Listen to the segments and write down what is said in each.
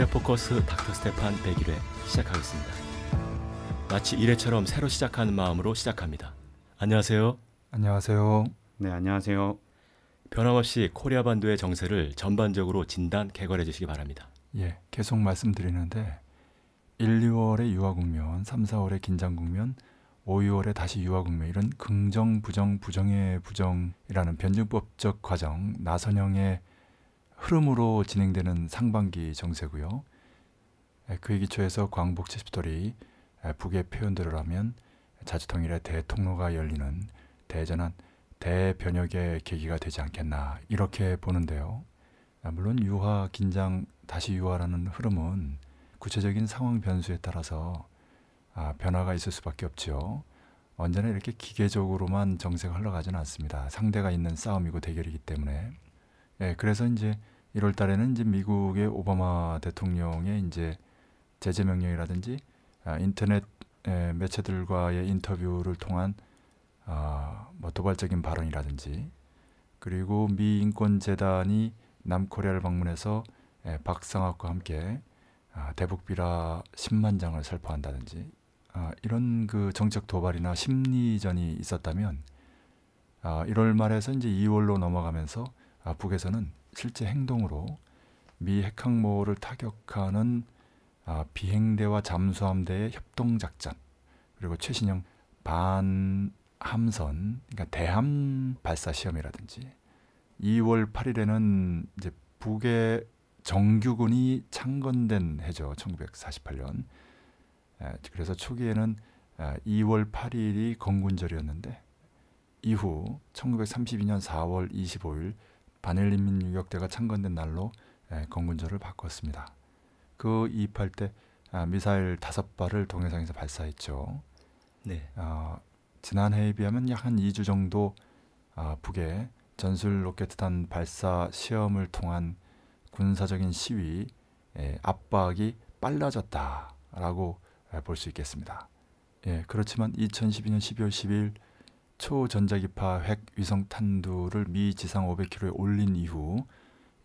코리아 포커스 닥터 스테판 100일회 시작하겠습니다. 마치 1회처럼 새로 시작하는 마음으로 시작합니다. 안녕하세요. 안녕하세요. 네, 안녕하세요. 변함없이 코리아 반도의 정세를 전반적으로 진단 개괄해 주시기 바랍니다. 예, 계속 말씀드리는데 1, 2월에 유화 국면, 3, 4월에 긴장 국면, 5, 6월에 다시 유화 국면 이런 긍정, 부정, 부정의 부정이라는 변증법적 과정, 나선형의 흐름으로 진행되는 상반기 정세고요. 예, 그에 기초해서 광복 70돌이 예, 북의 표현대로 하면 자주통일의 대통로가 열리는 대전한 대변혁의 계기가 되지 않겠나 이렇게 보는데요. 아, 물론 유화, 긴장, 다시 유화라는 흐름은 구체적인 상황 변수에 따라서 아, 변화가 있을 수밖에 없죠. 언제나 이렇게 기계적으로만 정세가 흘러가지는 않습니다. 상대가 있는 싸움이고 대결이기 때문에. 예, 그래서 이제 1월 달에는 이제 미국의 오바마 대통령의 이제 제재 명령이라든지 아, 인터넷 에, 매체들과의 인터뷰를 통한 아, 뭐 도발적인 발언이라든지 그리고 미 인권 재단이 남코리아를 방문해서 에, 박상학과 함께 아, 대북 비라 10만 장을 살포한다든지 아, 이런 그 정책 도발이나 심리전이 있었다면 아, 1월 말에서 이제 2월로 넘어가면서 아, 북에서는 실제 행동으로 미 핵항모를 타격하는 아, 비행대와 잠수함대의 협동 작전 그리고 최신형 반함선 그러니까 대함 발사 시험이라든지 2월 8일에는 이제 북의 정규군이 창건된 해죠. 1948년. 그래서 초기에는 2월 8일이 건군절이었는데 이후 1932년 4월 25일 반일인민유격대가 창건된 날로 건군절을 바꿨습니다. 그 이입할 때 미사일 다섯 발을 동해상에서 발사했죠. 네. 어, 지난해에 비하면 약 한 2주 정도 어, 북의 전술 로켓탄 발사 시험을 통한 군사적인 시위 예, 압박이 빨라졌다라고 볼 수 있겠습니다. 예, 그렇지만 2012년 12월 10일 초전자기파 핵 위성 탄두를 미 지상 500km에 올린 이후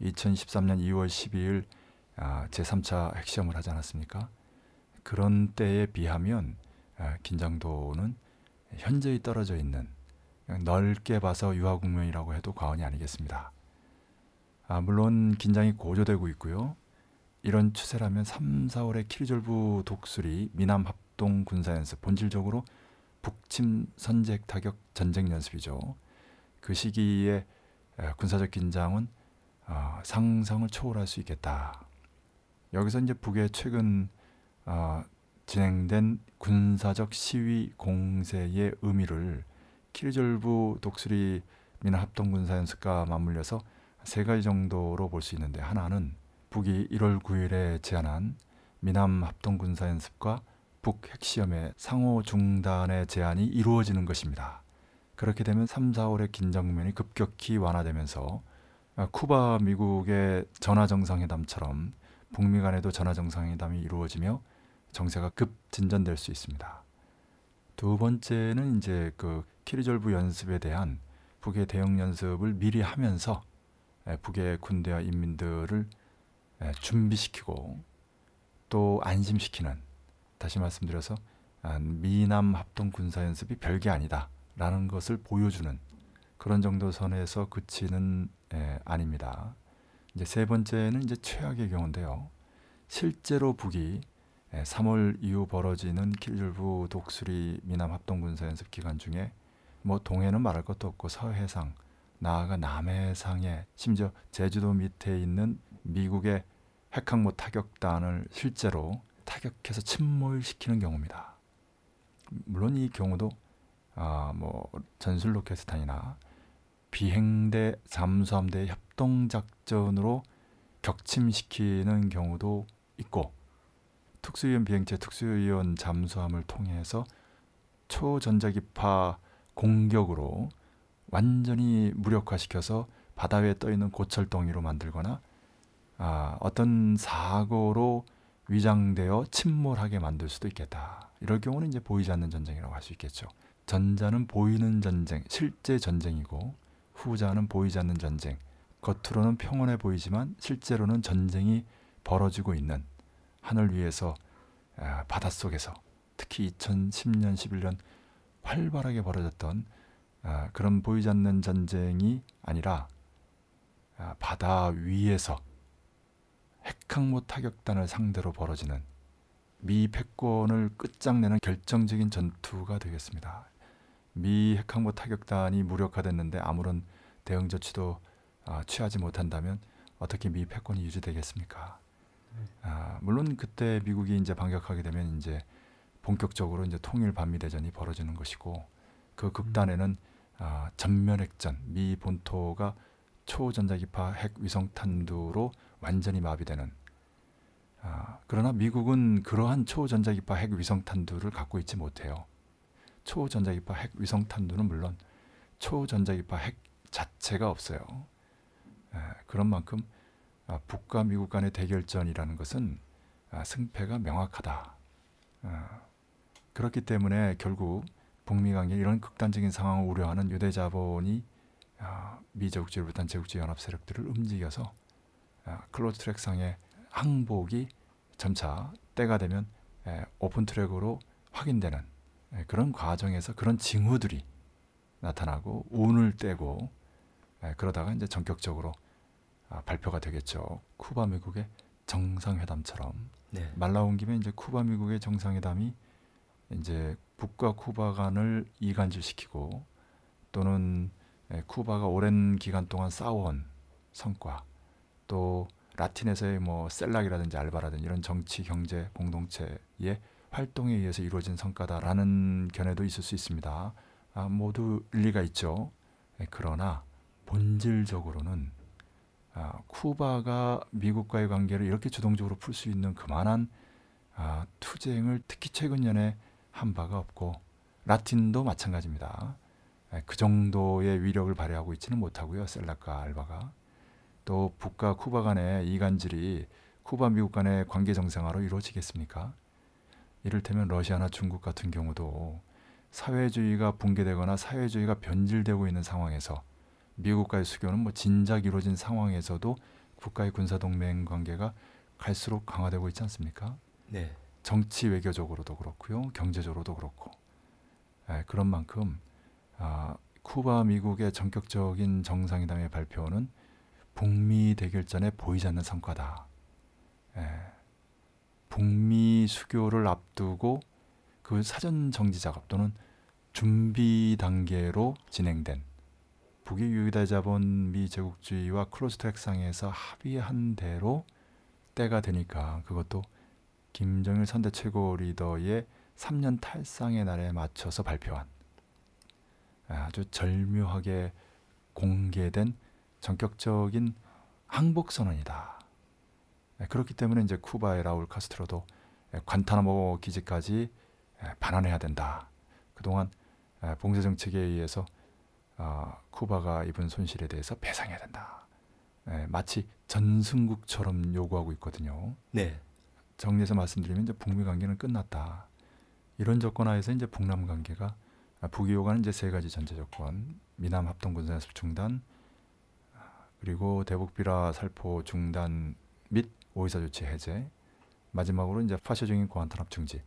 2013년 2월 12일 아, 제3차 핵시험을 하지 않았습니까? 그런 때에 비하면 아, 긴장도는 현저히 떨어져 있는 넓게 봐서 유화 국면이라고 해도 과언이 아니겠습니다. 아, 물론 긴장이 고조되고 있고요. 이런 추세라면 3, 4월의 키리졸브 독수리 미남 합동 군사 연습 본질적으로 북침 선제 타격 전쟁 연습이죠. 그 시기에 군사적 긴장은 어, 상상을 초월할 수 있겠다. 여기서 이제 북의 최근 어, 진행된 군사적 시위 공세의 의미를 키리졸브 독수리 미나 합동 군사 연습과 맞물려서 세 가지 정도로 볼 수 있는데 하나는 북이 1월 9일에 제안한 미남 합동 군사 연습과 북 핵시험의 상호 중단의 제안이 이루어지는 것입니다. 그렇게 되면 3, 4월의 긴장면이 급격히 완화되면서 쿠바 미국의 전화 정상회담처럼 북미 간에도 전화 정상회담이 이루어지며 정세가 급 진전될 수 있습니다. 두 번째는 이제 그 키리졸브 연습에 대한 북의 대응 연습을 미리 하면서 북의 군대와 인민들을 준비시키고 또 안심시키는 다시 말씀드려서 아, 미남 합동 군사 연습이 별게 아니다라는 것을 보여주는 그런 정도 선에서 그치는 에, 아닙니다. 이제 세 번째는 이제 최악의 경우인데요. 실제로 북이 3월 이후 벌어지는 킬줄부 독수리 미남 합동 군사 연습 기간 중에 뭐 동해는 말할 것도 없고 서해상 나아가 남해상에 심지어 제주도 밑에 있는 미국의 핵항모 타격단을 실제로 타격해서 침몰시키는 경우입니다. 물론 이 경우도 아, 뭐 전술 로켓탄이나 비행대 잠수함대 협동 작전으로 격침시키는 경우도 있고 특수위원 비행체 특수위원 잠수함을 통해서 초전자기파 공격으로 완전히 무력화시켜서 바다 위에 떠 있는 고철덩이로 만들거나 아, 어떤 사고로 위장되어 침몰하게 만들 수도 있겠다. 이럴 경우는 이제 보이지 않는 전쟁이라고 할 수 있겠죠. 전자는 보이는 전쟁, 실제 전쟁이고 후자는 보이지 않는 전쟁. 겉으로는 평온해 보이지만 실제로는 전쟁이 벌어지고 있는 하늘 위에서 아, 바닷속에서 특히 2010년 11년 활발하게 벌어졌던 아, 그런 보이지 않는 전쟁이 아니라 아, 바다 위에서 핵항모 타격단을 상대로 벌어지는 미 패권을 끝장내는 결정적인 전투가 되겠습니다. 미 핵항모 타격단이 무력화됐는데 아무런 대응 조치도 아, 취하지 못한다면 어떻게 미 패권이 유지되겠습니까? 아, 물론 그때 미국이 이제 반격하게 되면 이제 본격적으로 이제 통일 반미 대전이 벌어지는 것이고 그 극단에는 아, 전면 핵전, 미 본토가 초전자기파 핵 위성 탄두로 완전히 마비되는. 아, 그러나 미국은 그러한 초전자기파 핵 위성 탄두를 갖고 있지 못해요. 초전자기파 핵 위성 탄두는 물론 초전자기파 핵 자체가 없어요. 에, 그런 만큼 아, 북과 미국 간의 대결전이라는 것은 아, 승패가 명확하다. 아, 그렇기 때문에 결국 북미 관계 이런 극단적인 상황을 우려하는 유대 자본이 아, 미제국주의를 비롯한 제국주의 연합 세력들을 움직여서 아, close track상의 항복이 점차 때가 되면 에, open track으로 확인되는 에, 그런 과정에서 그런 징후들이 나타나고 운을 떼고 에, 그러다가 이제 전격적으로 아, 발표가 되겠죠. 쿠바 미국의 정상회담처럼 네. 말 나온 김에 이제 쿠바 미국의 정상회담이 이제 북과 쿠바 간을 이간질시키고 또는 에, 쿠바가 오랜 기간 동안 쌓아온 성과 또 라틴에서의 뭐 셀락이라든지 알바라든지 이런 정치 경제 공동체의 활동에 의해서 이루어진 성과다라는 견해도 있을 수 있습니다. 아, 모두 일리가 있죠. 에, 그러나 본질적으로는 아, 쿠바가 미국과의 관계를 이렇게 주동적으로 풀 수 있는 그만한 아, 투쟁을 특히 최근 년에 한 바가 없고 라틴도 마찬가지입니다. 에, 그 정도의 위력을 발휘하고 있지는 못하고요. 셀락과 알바가 또 북과 쿠바 간의 이간질이 쿠바 미국 간의 관계 정상화로 이루어지겠습니까? 이를테면 러시아나 중국 같은 경우도 사회주의가 붕괴되거나 사회주의가 변질되고 있는 상황에서 미국과의 수교는 뭐 진작 이루어진 상황에서도 국가의 군사 동맹 관계가 갈수록 강화되고 있지 않습니까? 네. 정치 외교적으로도 그렇고요, 경제적으로도 그렇고 에, 그런 만큼 아, 쿠바 미국의 전격적인 정상회담의 발표는 북미 대결전에 보이지 않는 성과다. 에, 북미 수교를 앞두고 그 사전 정지 작업 또는 준비 단계로 진행된 북이 유유대 자본 미 제국주의와 close track상에서 합의한 대로 때가 되니까 그것도 김정일 선대 최고 리더의 3년 탈상의 날에 맞춰서 발표한 아주 절묘하게 공개된 전격적인 항복 선언이다. 네, 그렇기 때문에 이제 쿠바의 라울 카스트로도 관타나모 기지까지 반환해야 된다. 그동안 봉쇄 정책에 의해서 어, 쿠바가 입은 손실에 대해서 배상해야 된다. 에, 마치 전승국처럼 요구하고 있거든요. 네. 정리해서 말씀드리면 이제 북미 관계는 끝났다. 이런 조건 하에서 이제 북남 관계가 아, 북이 요구하는 이제 세 가지 전제 조건: 미남 합동 군사 연습 중단, 아, 그리고 대북 비라 살포 중단 및 오이사 조치 해제, 마지막으로 이제 파쇼적인 고안 탄압 중지.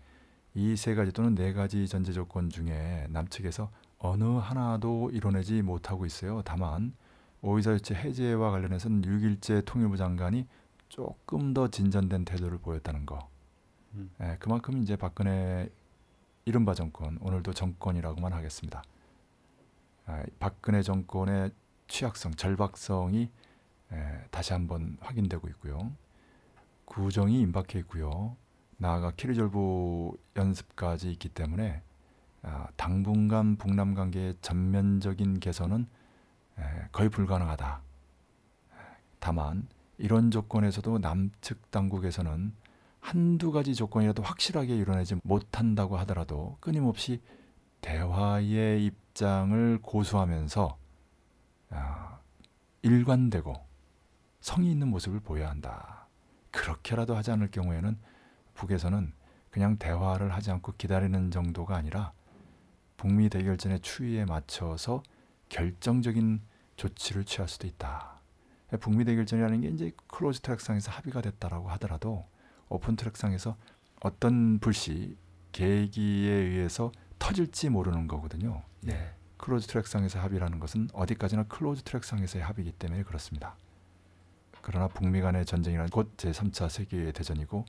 이 세 가지 또는 네 가지 전제 조건 중에 남측에서 어느 하나도 이뤄내지 못하고 있어요. 다만 오이사 조치 해제와 관련해서는 6일째 통일부 장관이 조금 더 진전된 태도를 보였다는 거. 음. 예, 그만큼 이제 박근혜 이른바 정권 오늘도 정권이라고만 하겠습니다. 아, 박근혜 정권의 취약성, 절박성이 에, 다시 한번 확인되고 있고요. 구정이 임박해 있고요. 나아가 키리졸브 연습까지 있기 때문에 아, 당분간 북남 관계의 전면적인 개선은 에, 거의 불가능하다. 다만 이런 조건에서도 남측 당국에서는 한두 가지 조건이라도 확실하게 이뤄내지 못한다고 하더라도 끊임없이 대화의 입장을 고수하면서 아, 일관되고 성의 있는 모습을 보여야 한다. 그렇게라도 하지 않을 경우에는 북에서는 그냥 대화를 하지 않고 기다리는 정도가 아니라 북미 대결전의 추이에 맞춰서 결정적인 조치를 취할 수도 있다. 북미 대결전이라는 게 이제 close track상에서 합의가 됐다라고 하더라도 open track상에서 어떤 불씨 계기에 의해서 터질지 모르는 거거든요. 네. close track상에서 합의라는 것은 어디까지나 close track상에서의 합의이기 때문에 그렇습니다. 그러나 북미 간의 전쟁이란 곧 제3차 세계 대전이고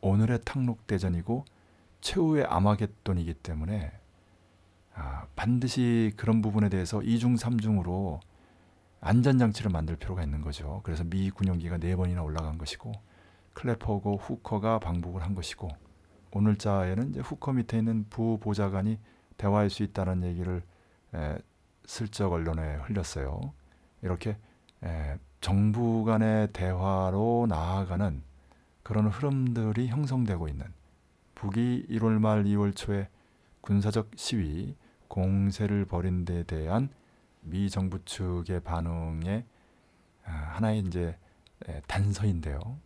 오늘의 탕록 대전이고 최후의 아마겟돈이기 때문에 아, 반드시 그런 부분에 대해서 이중삼중으로 안전장치를 만들 필요가 있는 거죠. 그래서 미 군용기가 네 번이나 올라간 것이고 클래퍼고 후커가 방북을 한 것이고 오늘자에는 이제 후커 밑에 있는 부보좌관이 대화할 수 있다는 얘기를 에, 슬쩍 언론에 흘렸어요. 이렇게 에, 정부 간의 대화로 나아가는 그런 흐름들이 형성되고 있는 북이 1월 말 2월 초에 군사적 시위 공세를 벌인 데 대한 미 정부 측의 반응의 아, 하나의 이제 단서인데요.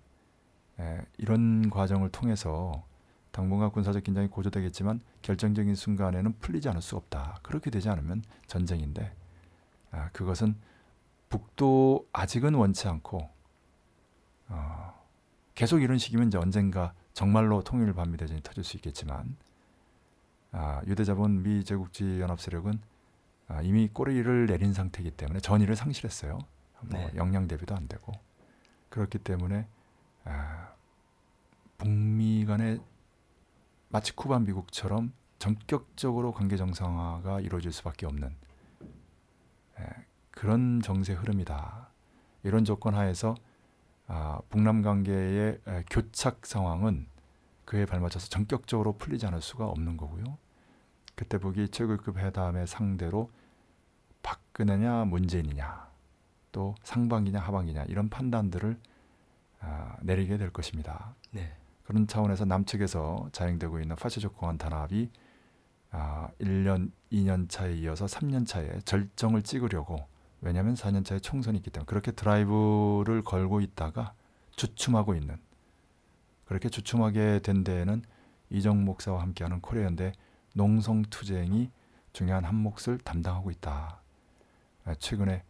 이런 과정을 통해서 당분간 군사적 긴장이 고조되겠지만 결정적인 순간에는 풀리지 않을 수 없다. 그렇게 되지 않으면 전쟁인데 아, 그것은 북도 아직은 원치 않고 어, 계속 이런 식이면 이제 언젠가 정말로 통일 반미 대전이 터질 수 있겠지만 아, 유대자본 미 제국주의 연합 세력은 아, 이미 꼬리를 내린 상태이기 때문에 전의를 상실했어요. 뭐 네. 역량 대비도 안 되고 그렇기 때문에 아, 북미 간의 마치 쿠바 미국처럼 전격적으로 관계 정상화가 이루어질 수밖에 없는 에, 그런 정세 흐름이다. 이런 조건 하에서 아, 북남 관계의 에, 교착 상황은 그에 발맞춰서 전격적으로 풀리지 않을 수가 없는 거고요. 그때 북이 최고급 회담의 상대로 박근혜냐 문재인이냐 또 상방이냐 하방이냐 이런 판단들을 아, 내리게 될 것입니다. 네. 그런 차원에서 남측에서 자행되고 있는 파시적 공안 단합이 아, 1년, 2년 차에 이어서 3년 차에 절정을 찍으려고 왜냐하면 4년 차에 총선이 있기 때문에 그렇게 드라이브를 걸고 있다가 주춤하고 있는 그렇게 주춤하게 된 데에는 이정 목사와 함께하는 코리아연대 농성 투쟁이 중요한 한 몫을 담당하고 있다. 아, 최근에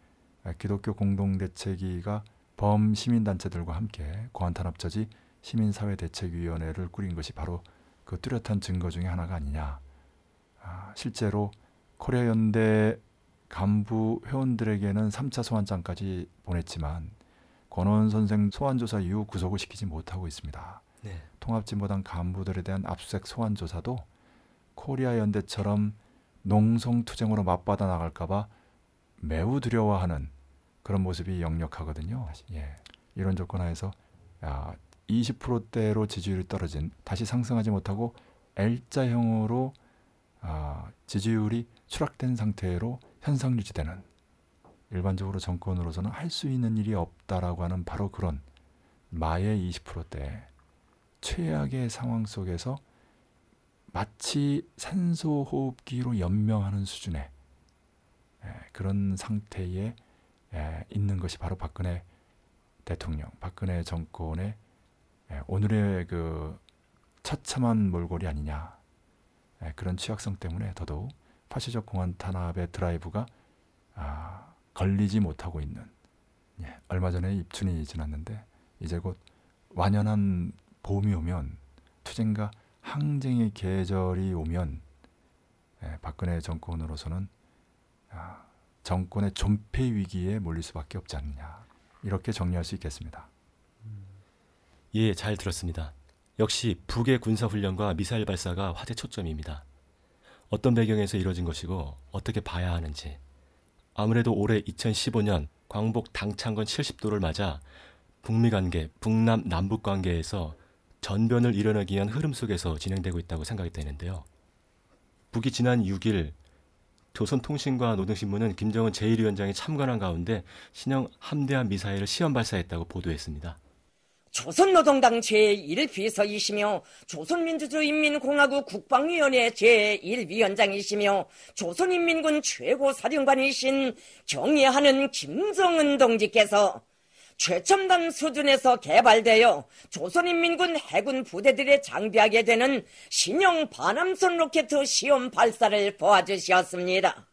아, 기독교 공동대책위가 범 시민단체들과 함께 고안탄압저지 시민사회대책위원회를 꾸린 것이 바로 그 뚜렷한 증거 중의 하나가 아니냐. 아, 실제로 코리아 연대 간부 회원들에게는 3차 소환장까지 보냈지만 권원 선생 소환조사 이후 구속을 시키지 못하고 있습니다. 네. 통합진보당 간부들에 대한 압수색 소환 조사도 코리아 연대처럼 농성투쟁으로 맞받아 나갈까봐 매우 두려워하는 그런 모습이 역력하거든요. 예. 이런 조건 하에서 야, 20%대로 지지율이 떨어진 다시 상승하지 못하고 L자형으로 아, 지지율이 추락된 상태로 현상 유지되는 일반적으로 정권으로서는 할 수 있는 일이 없다라고 하는 바로 그런 마의 20%대 최악의 상황 속에서 마치 산소 호흡기로 연명하는 수준의 에, 그런 상태에 에, 있는 것이 바로 박근혜 대통령, 박근혜 정권의 에, 오늘의 그 처참한 몰골이 아니냐. 에, 그런 취약성 때문에 더더욱 파시적 공안 탄압의 드라이브가 아, 걸리지 못하고 있는 예, 얼마 전에 입춘이 지났는데 이제 곧 완연한 봄이 오면 투쟁과 항쟁의 계절이 오면 예, 박근혜 정권으로서는 아, 정권의 존폐 위기에 몰릴 수밖에 없지 않느냐 이렇게 정리할 수 있겠습니다. 예, 잘 들었습니다. 역시 북의 군사 훈련과 미사일 발사가 화제 초점입니다. 어떤 배경에서 이뤄진 것이고 어떻게 봐야 하는지. 아무래도 올해 2015년 광복 당창건 70도를 맞아 북미 관계, 북남 남북 관계에서 전변을 이뤄내기 위한 흐름 속에서 진행되고 있다고 생각이 되는데요. 북이 지난 6일 조선통신과 노동신문은 김정은 제1위원장이 참관한 가운데 신형 함대한 미사일을 시험 발사했다고 보도했습니다. 조선노동당 제1비서이시며 조선민주주의인민공화국 국방위원회 제1위원장이시며 조선인민군 최고사령관이신 경의하는 김정은 동지께서 최첨단 수준에서 개발되어 조선인민군 해군 부대들에 장비하게 되는 신형 반함선 로켓 시험 발사를 보아주셨습니다.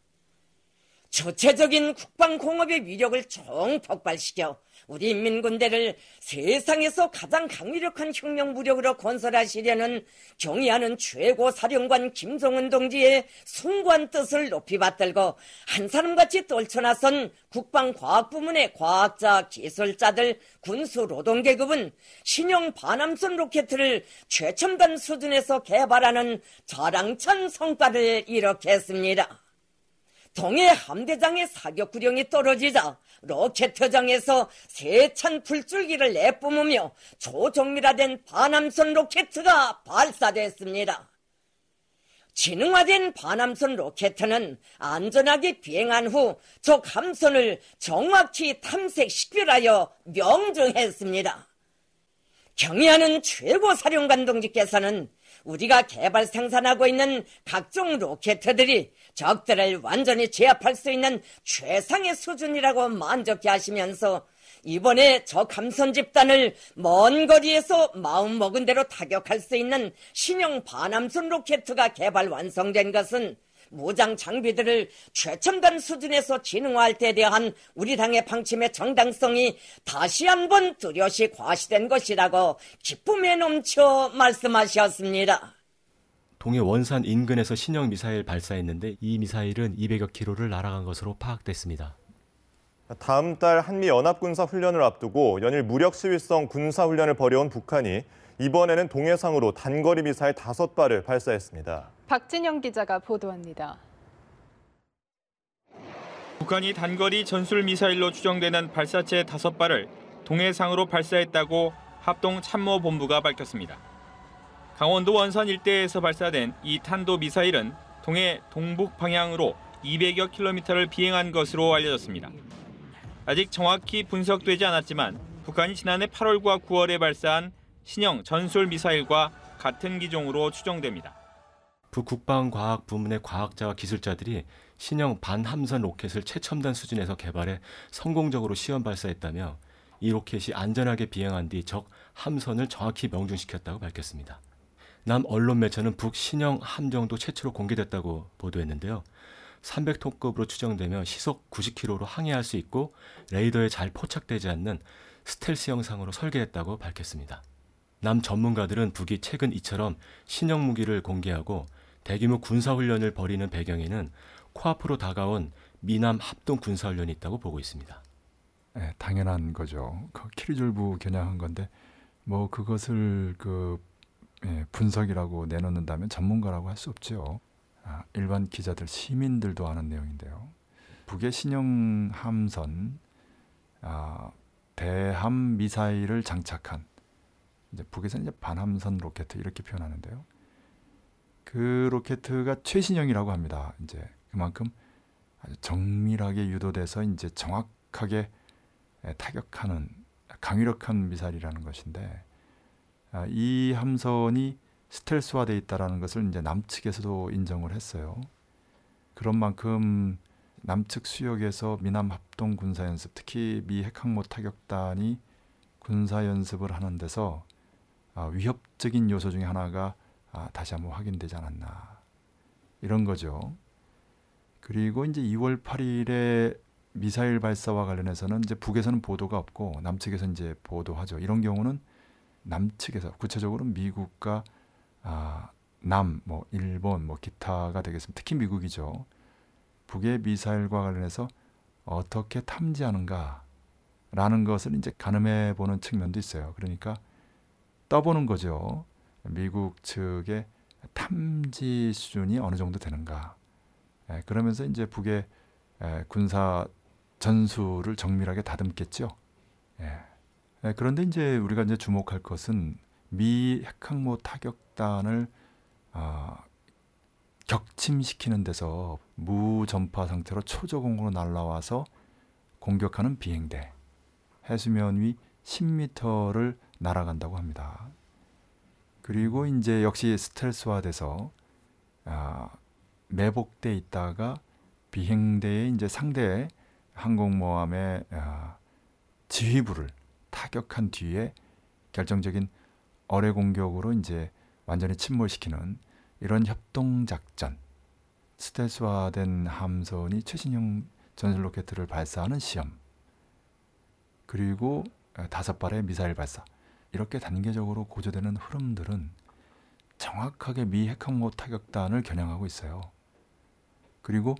주체적인 국방공업의 위력을 총 폭발시켜 우리 인민군대를 세상에서 가장 강력한 혁명 무력으로 건설하시려는 경의하는 최고 사령관 김성은 동지의 숭고한 뜻을 높이 받들고 한 사람같이 떨쳐나선 국방과학부문의 과학자, 기술자들, 군수 노동계급은 신형 반함선 로켓을 최첨단 수준에서 개발하는 자랑찬 성과를 이룩했습니다. 동해 함대장의 사격 구령이 떨어지자 로켓터장에서 세찬 불줄기를 내뿜으며 초정밀화된 반함선 로켓가 발사됐습니다. 지능화된 반함선 로켓은 안전하게 비행한 후 적 함선을 정확히 탐색 식별하여 명중했습니다. 경의하는 최고 사령관 동지께서는 우리가 개발 생산하고 있는 각종 로켓들이 적들을 완전히 제압할 수 있는 최상의 수준이라고 만족해 하시면서 이번에 적 함선 집단을 먼 거리에서 마음먹은 대로 타격할 수 있는 신형 반함선 로켓가 개발 완성된 것은 무장 장비들을 최첨단 수준에서 진흥화할 때에 대한 우리 당의 방침의 정당성이 다시 한번 뚜렷이 과시된 것이라고 기쁨에 넘쳐 말씀하셨습니다. 동해 원산 인근에서 신형 미사일 발사했는데 이 미사일은 200여 킬로를 날아간 것으로 파악됐습니다. 다음 달 한미 연합 군사 훈련을 앞두고 연일 무력 시위성 군사 훈련을 벌여온 북한이 이번에는 동해상으로 단거리 미사일 다섯 발을 발사했습니다. 박진영 기자가 보도합니다. 북한이 단거리 전술 미사일로 추정되는 발사체 다섯 발을 동해상으로 발사했다고 합동 참모본부가 밝혔습니다. 강원도 원산 일대에서 발사된 이 탄도 미사일은 동해 동북 방향으로 200여 킬로미터를 비행한 것으로 알려졌습니다. 아직 정확히 분석되지 않았지만 북한이 지난해 8월과 9월에 발사한 신형 전술 미사일과 같은 기종으로 추정됩니다. 북국방과학 부문의 과학자와 기술자들이 신형 반함선 로켓을 최첨단 수준에서 개발해 성공적으로 시험 발사했다며 이 로켓이 안전하게 비행한 뒤 적 함선을 정확히 명중시켰다고 밝혔습니다. 남 언론 매체는 북 신형 함정도 최초로 공개됐다고 보도했는데요. 300톤급으로 추정되며 시속 90km로 항해할 수 있고 레이더에 잘 포착되지 않는 스텔스 형상으로 설계했다고 밝혔습니다. 남 전문가들은 북이 최근 이처럼 신형 무기를 공개하고 대규모 군사훈련을 벌이는 배경에는 코앞으로 다가온 미남 합동 군사훈련이 있다고 보고 있습니다. 네, 당연한 거죠. 그 키리졸브 겨냥한 건데 뭐 그것을 그 예, 분석이라고 내놓는다면 전문가라고 할 수 없죠. 아, 일반 기자들, 시민들도 아는 내용인데요. 북의 신형 함선 아, 대함 미사일을 장착한 이제 북에서는 이제 반함선 로켓 이렇게 표현하는데요. 그 로켓가 최신형이라고 합니다. 이제 그만큼 아주 정밀하게 유도돼서 이제 정확하게 타격하는 강위력한 미사일이라는 것인데 아, 이 함선이 스텔스화돼 있다라는 것을 이제 남측에서도 인정을 했어요. 그런 만큼 남측 수역에서 미남 합동 군사 연습, 특히 미 핵항모 타격단이 군사 연습을 하는 데서 아, 위협적인 요소 중에 하나가 아, 다시 한번 확인되지 않았나 이런 거죠. 그리고 이제 2월 8일에 미사일 발사와 관련해서는 이제 북에서는 보도가 없고 남측에서 이제 보도하죠. 이런 경우는 남측에서 구체적으로 미국과 아, 남, 뭐 일본, 뭐 기타가 되겠습니다. 특히 미국이죠. 북의 미사일과 관련해서 어떻게 탐지하는가라는 것을 이제 가늠해 보는 측면도 있어요. 그러니까 떠보는 거죠. 미국 측의 탐지 수준이 어느 정도 되는가. 예, 그러면서 이제 북의 예, 군사 전술을 정밀하게 다듬겠죠. 예. 예, 그런데 이제 우리가 이제 주목할 것은 미 핵항모 타격단을 아, 격침시키는 데서 무전파 상태로 초저공으로 날라와서 공격하는 비행대 해수면 위 10m를 날아간다고 합니다. 그리고 이제 역시 스텔스화돼서 아, 매복돼 있다가 비행대의 이제 상대 항공모함의 아, 지휘부를 타격한 뒤에 결정적인 어뢰 공격으로 이제 완전히 침몰시키는 이런 협동 작전, 스텔스화된 함선이 최신형 전술 로켓을 발사하는 시험. 그리고 에, 다섯 발의 미사일 발사 이렇게 단계적으로 고조되는 흐름들은 정확하게 미 핵항모 타격단을 겨냥하고 있어요. 그리고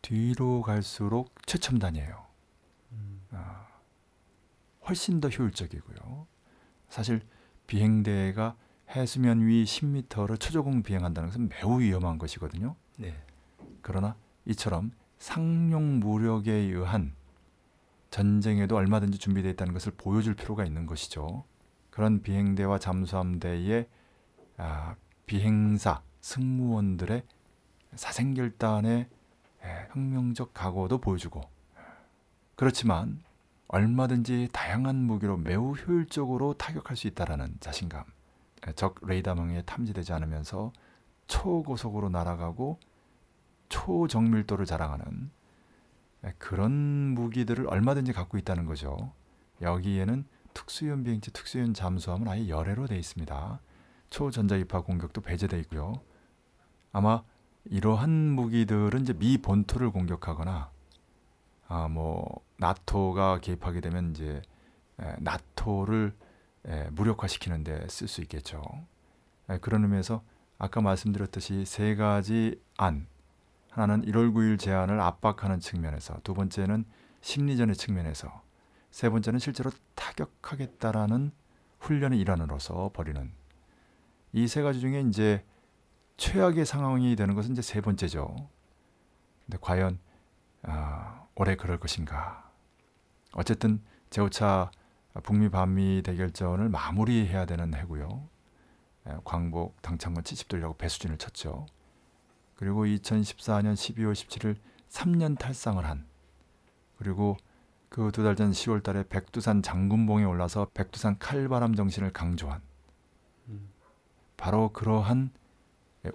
뒤로 갈수록 최첨단이에요. 아, 훨씬 더 효율적이고요. 사실 비행대가 해수면 위 10m를 초저공 비행한다는 것은 매우 위험한 것이거든요. 네. 그러나 이처럼 상용 무력에 의한 전쟁에도 얼마든지 준비되어 있다는 것을 보여줄 필요가 있는 것이죠. 그런 비행대와 잠수함대의 아, 비행사 승무원들의 사생결단의 에, 혁명적 각오도 보여주고 그렇지만 얼마든지 다양한 무기로 매우 효율적으로 타격할 수 있다라는 자신감. 에, 적 레이더망에 탐지되지 않으면서 초고속으로 날아가고 초정밀도를 자랑하는 에, 그런 무기들을 얼마든지 갖고 있다는 거죠. 여기에는 특수연 비행체, 특수연 잠수함은 아예 열애로 되어 있습니다. 초전자기파 공격도 배제되어 있고요. 아마 이러한 무기들은 이제 미 본토를 공격하거나 아 뭐 나토가 개입하게 되면 이제 에, 나토를 에, 무력화시키는데 쓸 수 있겠죠. 에, 그런 의미에서 아까 말씀드렸듯이 세 가지 안 하나는 1월 9일 제안을 압박하는 측면에서 두 번째는 심리전의 측면에서 세 번째는 실제로 타격하겠다라는 훈련의 일환으로서 벌이는 이 세 가지 중에 이제 최악의 상황이 되는 것은 이제 세 번째죠. 근데 과연 아, 올해 그럴 것인가? 어쨌든 제5차 북미 반미 대결전을 마무리해야 되는 해고요. 에, 광복 당창건 70돌이라고 배수진을 쳤죠. 그리고 2014년 12월 17일 3년 탈상을 한 그리고 그 두 달 전 10월 달에 백두산 장군봉에 올라서 백두산 칼바람 정신을 강조한 바로 그러한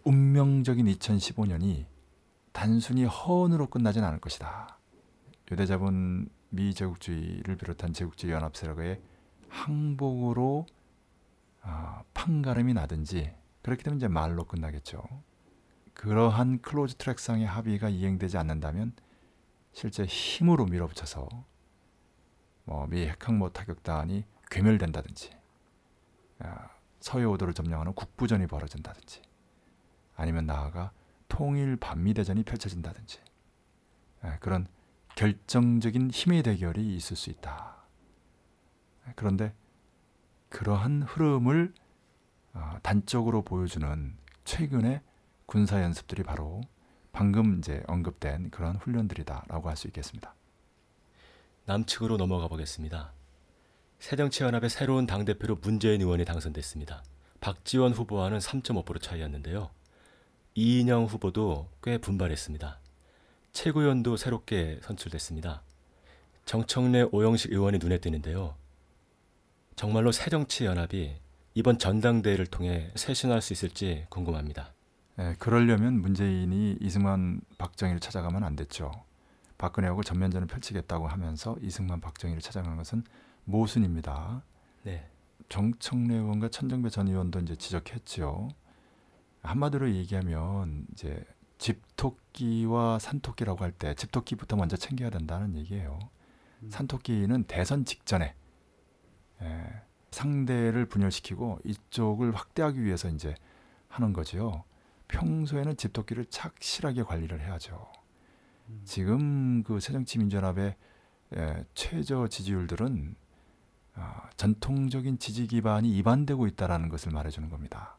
운명적인 2015년이 단순히 허언으로 끝나진 않을 것이다. 유대자본 미제국주의를 비롯한 제국주의 연합 세력의 항복으로 아, 판가름이 나든지 그렇게 되면 이제 말로 끝나겠죠. 그러한 close track상의 합의가 이행되지 않는다면 실제 힘으로 밀어붙여서 뭐 미 핵항모 타격단이 괴멸된다든지 아, 서해오도를 점령하는 국부전이 벌어진다든지 아니면 나아가 통일 반미 대전이 펼쳐진다든지 예, 그런 결정적인 힘의 대결이 있을 수 있다. 예, 그런데 그러한 흐름을 어, 단적으로 보여주는 최근의 군사 연습들이 바로 방금 이제 언급된 그런 훈련들이다라고 할 수 있겠습니다. 남측으로 넘어가 보겠습니다. 새정치연합의 새로운 당대표로 문재인 의원이 당선됐습니다. 박지원 후보와는 3.5% 차이였는데요. 이인영 후보도 꽤 분발했습니다. 최고위원도 새롭게 선출됐습니다. 정청래 오영식 의원이 눈에 띄는데요. 정말로 새정치연합이 이번 전당대회를 통해 쇄신할 수 있을지 궁금합니다. 예, 그러려면 문재인이 이승만 박정희를 찾아가면 안 됐죠. 박근혜하고 전면전을 펼치겠다고 하면서 이승만 박정희를 찾아간 것은 모순입니다. 네. 정청래 의원과 천정배 전 의원도 이제 지적했죠. 한마디로 얘기하면 이제 집토끼와 산토끼라고 할 때 집토끼부터 먼저 챙겨야 된다는 얘기예요. 산토끼는 대선 직전에 예, 상대를 분열시키고 이쪽을 확대하기 위해서 이제 하는 거죠. 평소에는 집토끼를 착실하게 관리를 해야죠. 지금 그 새정치민주연합의 예, 최저 지지율들은 아, 전통적인 지지 기반이 이반되고 있다라는 것을 말해주는 겁니다.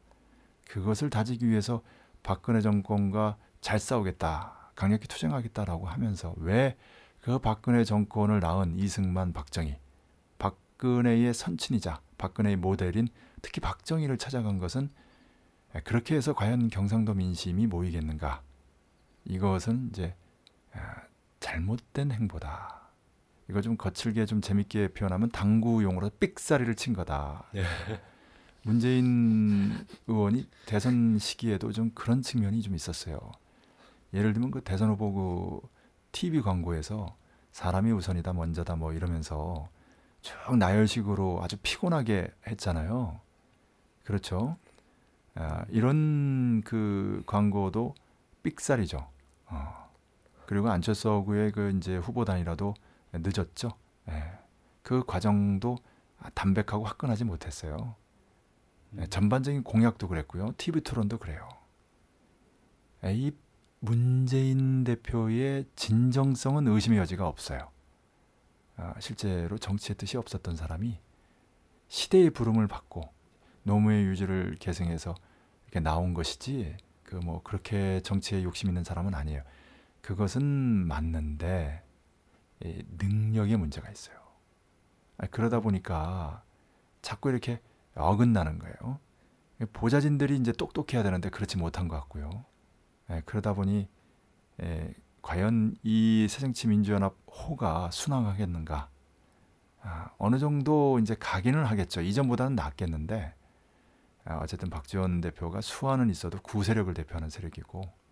그것을 다지기 위해서 박근혜 정권과 잘 싸우겠다, 강력히 투쟁하겠다라고 하면서 왜 그 박근혜 정권을 낳은 이승만, 박정희, 박근혜의 선친이자 박근혜의 모델인 특히 박정희를 찾아간 것은 그렇게 해서 과연 경상도 민심이 모이겠는가? 이것은 이제 아, 잘못된 행보다. 이거 좀 거칠게 좀 재밌게 표현하면 당구 용어로 삑사리를 친 거다. 네. 문재인 의원이 대선 시기에도 좀 그런 측면이 좀 있었어요. 예를 들면 그 대선 후보 그 TV 광고에서 사람이 우선이다 먼저다 뭐 이러면서 쭉 나열식으로 아주 피곤하게 했잖아요. 그렇죠. 아, 이런 그 광고도 삑살이죠. 어. 그리고 안철수 후의 그 이제 후보 단이라도 늦었죠. 예. 그 과정도 아, 담백하고 화끈하지 못했어요. 예, 전반적인 공약도 그랬고요. TV 토론도 그래요. 예, 이 문재인 대표의 진정성은 의심의 여지가 없어요. 아, 실제로 정치의 뜻이 없었던 사람이 시대의 부름을 받고 노무의 유지를 계승해서 이렇게 나온 것이지 그 뭐 그렇게 정치에 욕심 있는 사람은 아니에요. 그것은 맞는데 이 능력에 문제가 있어요. 아, 그러다 보니까 자꾸 이렇게 어긋나는 거예요. 보좌진들이 이제 똑똑해야 되는데 그렇지 못한 것 같고요. 예, 그러다 보니 예, 과연 이 새정치 민주연합 호가 순항하겠는가? 아, 어느 정도 이제 가기는 하겠죠. 이전보다는 낫겠는데 아, 어쨌든 박지원 대표가 수완은 있어도 구세력을 대표하는 세력이고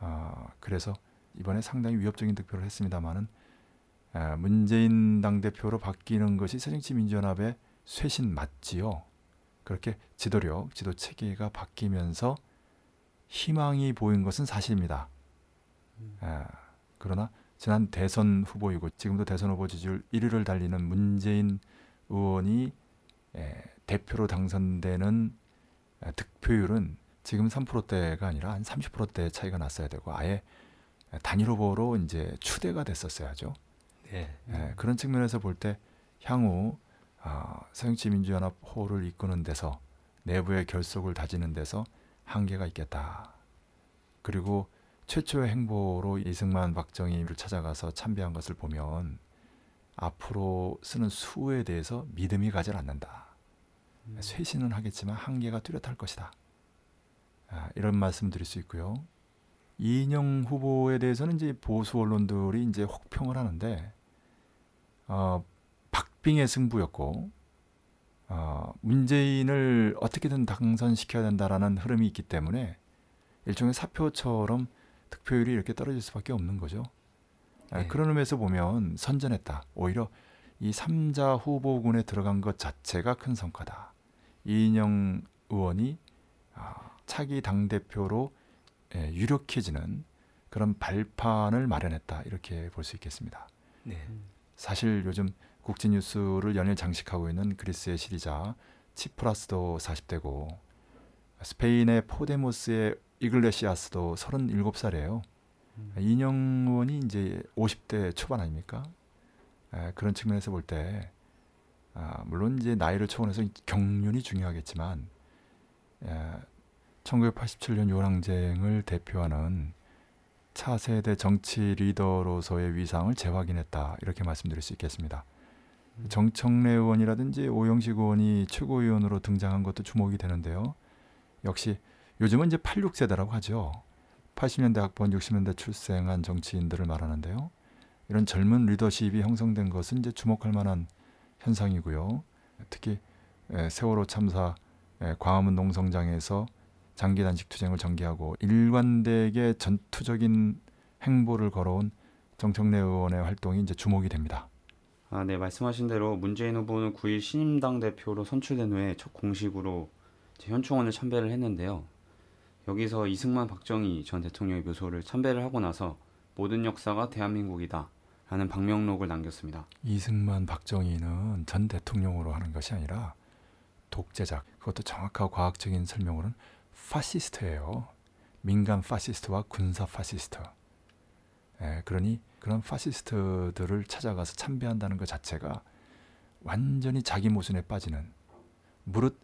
아, 그래서 이번에 상당히 위협적인 득표를 했습니다마는 아, 문재인 당 대표로 바뀌는 것이 새정치 민주연합의 쇄신 맞지요. 그렇게 지도력, 지도 체계가 바뀌면서 희망이 보인 것은 사실입니다. 아, 그러나 지난 대선 후보이고 지금도 대선 후보 지지율 1위를 달리는 문재인 의원이 에, 대표로 당선되는 아, 득표율은 지금 3%대가 아니라 한 30%대 차이가 났어야 되고 아예 단일 후보로 이제 추대가 됐었어야죠. 네. 예, 그런 측면에서 볼 때 향후 아, 새정치민주연합 호를 이끄는 데서 내부의 결속을 다지는 데서 한계가 있겠다. 그리고 최초의 행보로 이승만 박정희를 찾아가서 참배한 것을 보면 앞으로 쓰는 수에 대해서 믿음이 가지 않는다. 쇄신은 하겠지만 한계가 뚜렷할 것이다. 아, 이런 말씀 드릴 수 있고요. 이인영 후보에 대해서는 이제 보수 언론들이 이제 혹평을 하는데 어, 박빙의 승부였고 어, 문재인을 어떻게든 당선시켜야 된다라는 흐름이 있기 때문에 일종의 사표처럼 득표율이 이렇게 떨어질 수밖에 없는 거죠. 아, 네. 그런 의미에서 보면 선전했다. 오히려 이 삼자 후보군에 들어간 것 자체가 큰 성과다. 이인영 의원이 아, 차기 당 대표로 예, 유력해지는 그런 발판을 마련했다 이렇게 볼 수 있겠습니다. 네. 사실 요즘 국제 뉴스를 연일 장식하고 있는 그리스의 시리자 치프라스도 40대고 스페인의 포데모스의 이글레시아스도 37살이에요. 이인영 의원이 이제 50대 초반 아닙니까? 에, 그런 측면에서 볼 때 아, 물론 이제 나이를 초월해서 경륜이 중요하겠지만 에, 1987년 요랑쟁을 대표하는 차세대 정치 리더로서의 위상을 재확인했다 이렇게 말씀드릴 수 있겠습니다. 정청래 의원이라든지 오영식 의원이 최고위원으로 등장한 것도 주목이 되는데요. 역시 요즘은 이제 86세대라고 하죠. 80년대 학번, 60년대 출생한 정치인들을 말하는데요. 이런 젊은 리더십이 형성된 것은 이제 주목할 만한 현상이고요. 특히 에, 세월호 참사 에, 광화문 농성장에서 장기 단식 투쟁을 전개하고 일관되게 전투적인 행보를 걸어온 정청래 의원의 활동이 이제 주목이 됩니다. 아, 네, 말씀하신 대로 문재인 후보는 9일 신임당 대표로 선출된 후에 첫 공식으로 현충원을 참배를 했는데요. 여기서 이승만 박정희 전 대통령의 묘소를 참배를 하고 나서 모든 역사가 대한민국이다 라는 방명록을 남겼습니다. 이승만 박정희는 전 대통령으로 하는 것이 아니라 독재자 그것도 정확하고 과학적인 설명으로는 파시스트예요. 민간 파시스트와 군사 파시스트. 예, 그러니 그런 파시스트들을 찾아가서 참배한다는 것 자체가 완전히 자기 모순에 빠지는 무릇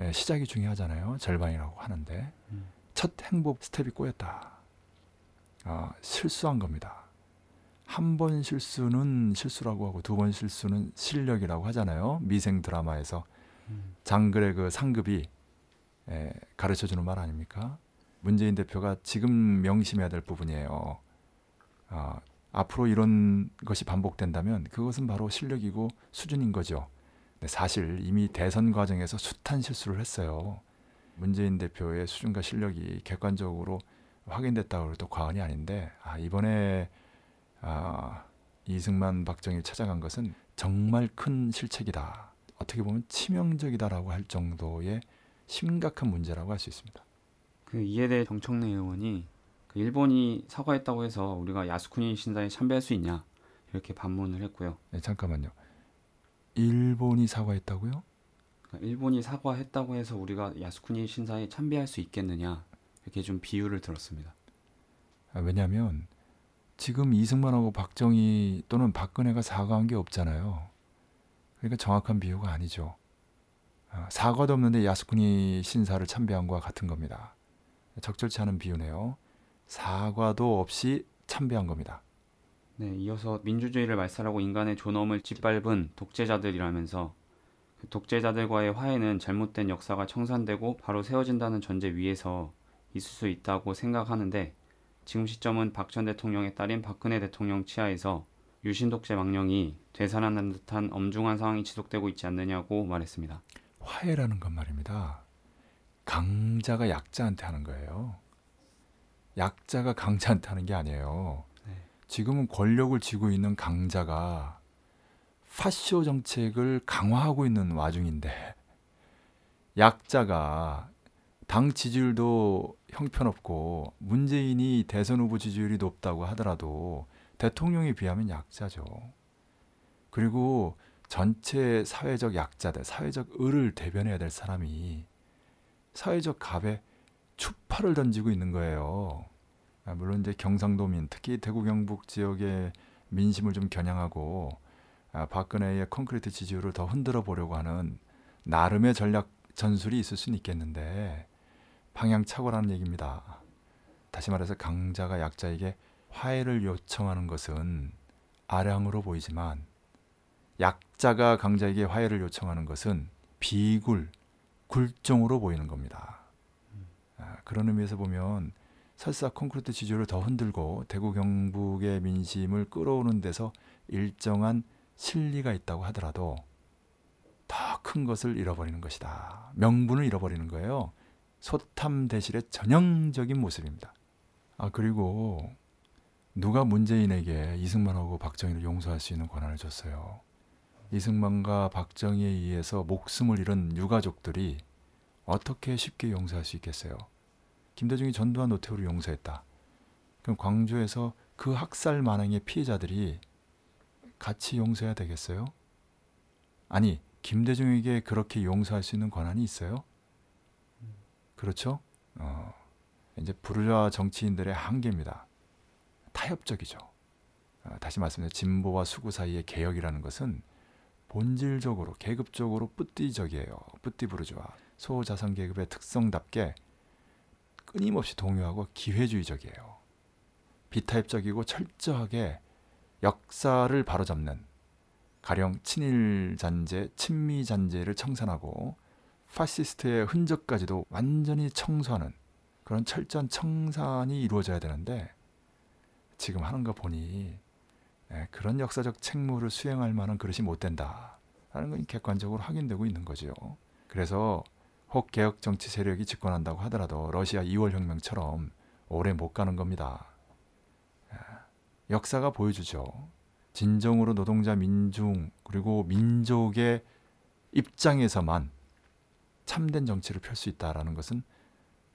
예, 시작이 중요하잖아요. 절반이라고 하는데 첫 행보 스텝이 꼬였다. 아, 실수한 겁니다. 한 번 실수는 실수라고 하고 두 번 실수는 실력이라고 하잖아요. 미생 드라마에서 장글의 그 상급이 에, 가르쳐주는 말 아닙니까? 문재인 대표가 지금 명심해야 될 부분이에요. 아, 앞으로 이런 것이 반복된다면 그것은 바로 실력이고 수준인 거죠. 사실 이미 대선 과정에서 숱한 실수를 했어요. 문재인 대표의 수준과 실력이 객관적으로 확인됐다고 해도 과언이 아닌데 아, 이번에 아, 이승만 박정희 찾아간 것은 정말 큰 실책이다. 어떻게 보면 치명적이다라고 할 정도의 심각한 문제라고 할 수 있습니다. 그 이에 대해 정청래 의원이 그 일본이 사과했다고 해서 우리가 야스쿠니 신사에 참배할 수 있냐 이렇게 반문을 했고요. 네, 잠깐만요. 일본이 사과했다고요? 그러니까 일본이 사과했다고 해서 우리가 야스쿠니 신사에 참배할 수 있겠느냐 이렇게 좀 비유를 들었습니다. 아, 왜냐하면 지금 이승만하고 박정희 또는 박근혜가 사과한 게 없잖아요. 그러니까 정확한 비유가 아니죠. 아, 사과도 없는데 야스쿠니 신사를 참배한 것과 같은 겁니다. 적절치 않은 비유네요. 사과도 없이 참배한 겁니다. 네, 이어서 민주주의를 말살하고 인간의 존엄을 짓밟은 독재자들이라면서 그 독재자들과의 화해는 잘못된 역사가 청산되고 바로 세워진다는 전제 위에서 있을 수 있다고 생각하는데 지금 시점은 박 전 대통령의 딸인 박근혜 대통령 치하에서 유신 독재 망령이 되살아난 듯한 엄중한 상황이 지속되고 있지 않느냐고 말했습니다. 화해라는 건 말입니다. 강자가 약자한테 하는 거예요. 약자가 강자한테 하는 게 아니에요. 네. 지금은 권력을 쥐고 있는 강자가 파쇼 정책을 강화하고 있는 와중인데 약자가 당 지지율도 형편없고 문재인이 대선 후보 지지율이 높다고 하더라도 대통령에 비하면 약자죠. 그리고 전체 사회적 약자들, 사회적 을을 대변해야 될 사람이 사회적 갑에 추파를 던지고 있는 거예요. 아, 물론 이제 경상도민, 특히 대구 경북 지역의 민심을 좀 겨냥하고 아, 박근혜의 콘크리트 지지율을 더 흔들어 보려고 하는 나름의 전략 전술이 있을 수는 있겠는데 방향 착오라는 얘기입니다. 다시 말해서 강자가 약자에게 화해를 요청하는 것은 아량으로 보이지만 약자가 강자에게 화해를 요청하는 것은 비굴, 굴종으로 보이는 겁니다. 아, 그런 의미에서 보면 설사 콘크리트 지지율을 더 흔들고 대구 경북의 민심을 끌어오는 데서 일정한 실리가 있다고 하더라도 더 큰 것을 잃어버리는 것이다. 명분을 잃어버리는 거예요. 소탐 대실의 전형적인 모습입니다. 아 그리고 누가 문재인에게 이승만하고 박정희를 용서할 수 있는 권한을 줬어요. 이승만과 박정희에 의해서 목숨을 잃은 유가족들이 어떻게 쉽게 용서할 수 있겠어요? 김대중이 전두환 노태우를 용서했다. 그럼 광주에서 그 학살 만행의 피해자들이 같이 용서해야 되겠어요? 아니, 김대중에게 그렇게 용서할 수 있는 권한이 있어요? 그렇죠? 어, 이제 부르주아 정치인들의 한계입니다. 타협적이죠. 어, 다시 말씀드려 진보와 수구 사이의 개혁이라는 것은 본질적으로 계급적으로 뿌띠적이에요. 뿌띠 부르주아 소자산 계급의 특성답게 끊임없이 동요하고 기회주의적이에요. 비타입적이고 철저하게 역사를 바로잡는 가령 친일 잔재, 친미 잔재를 청산하고 파시스트의 흔적까지도 완전히 청소하는 그런 철저한 청산이 이루어져야 되는데 지금 하는 거 보니 예, 그런 역사적 책무를 수행할 만한 그릇이 못 된다라는 건 객관적으로 확인되고 있는 거죠. 그래서 혹 개혁 정치 세력이 집권한다고 하더라도 러시아 2월 혁명처럼 오래 못 가는 겁니다. 예, 역사가 보여주죠. 진정으로 노동자 민중 그리고 민족의 입장에서만 참된 정치를 펼 수 있다라는 것은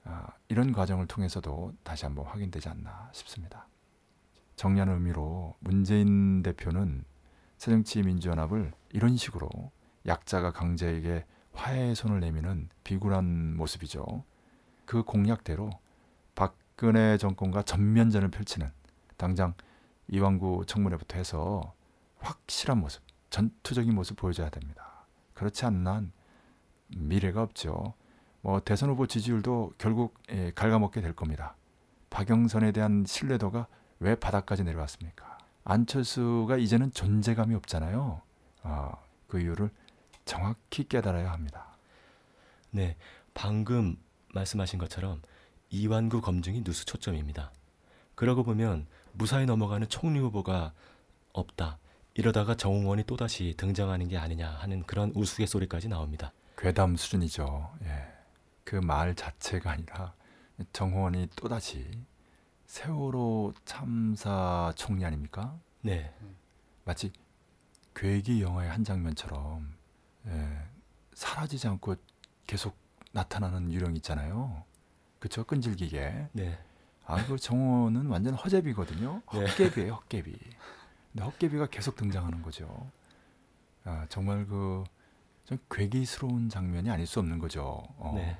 아, 이런 과정을 통해서도 다시 한번 확인되지 않나 싶습니다. 정리하는 의미로 문재인 대표는 새정치민주연합을 이런 식으로 약자가 강자에게 화해의 손을 내미는 비굴한 모습이죠. 그 공약대로 박근혜 정권과 전면전을 펼치는 당장 이왕구 청문회부터 해서 확실한 모습, 전투적인 모습 보여줘야 됩니다. 그렇지 않는 한 미래가 없죠. 뭐 대선 후보 지지율도 결국 예, 갉아먹게 될 겁니다. 박영선에 대한 신뢰도가 왜 바닥까지 내려왔습니까? 안철수가 이제는 존재감이 없잖아요. 아, 그 이유를 정확히 깨달아야 합니다. 네, 방금 말씀하신 것처럼 이완구 검증이 누수 초점입니다. 그러고 보면 무사히 넘어가는 총리 후보가 없다. 이러다가 정홍원이 또다시 등장하는 게 아니냐 하는 그런 우스갯소리까지 나옵니다. 괴담 수준이죠. 예. 그 말 자체가 아니라 정호원이 또다시 세월호 참사 총리 아닙니까? 네, 마치 괴기 영화의 한 장면처럼 예, 사라지지 않고 계속 나타나는 유령 있잖아요. 그쵸? 끈질기게. 네, 아, 그 정호는 완전 허재비거든요. 네. 헛개비예요, 헛개비. 근데 헛개비가 계속 등장하는 거죠. 아, 정말 그 좀 괴기스러운 장면이 아닐 수 없는 거죠. 어. 네.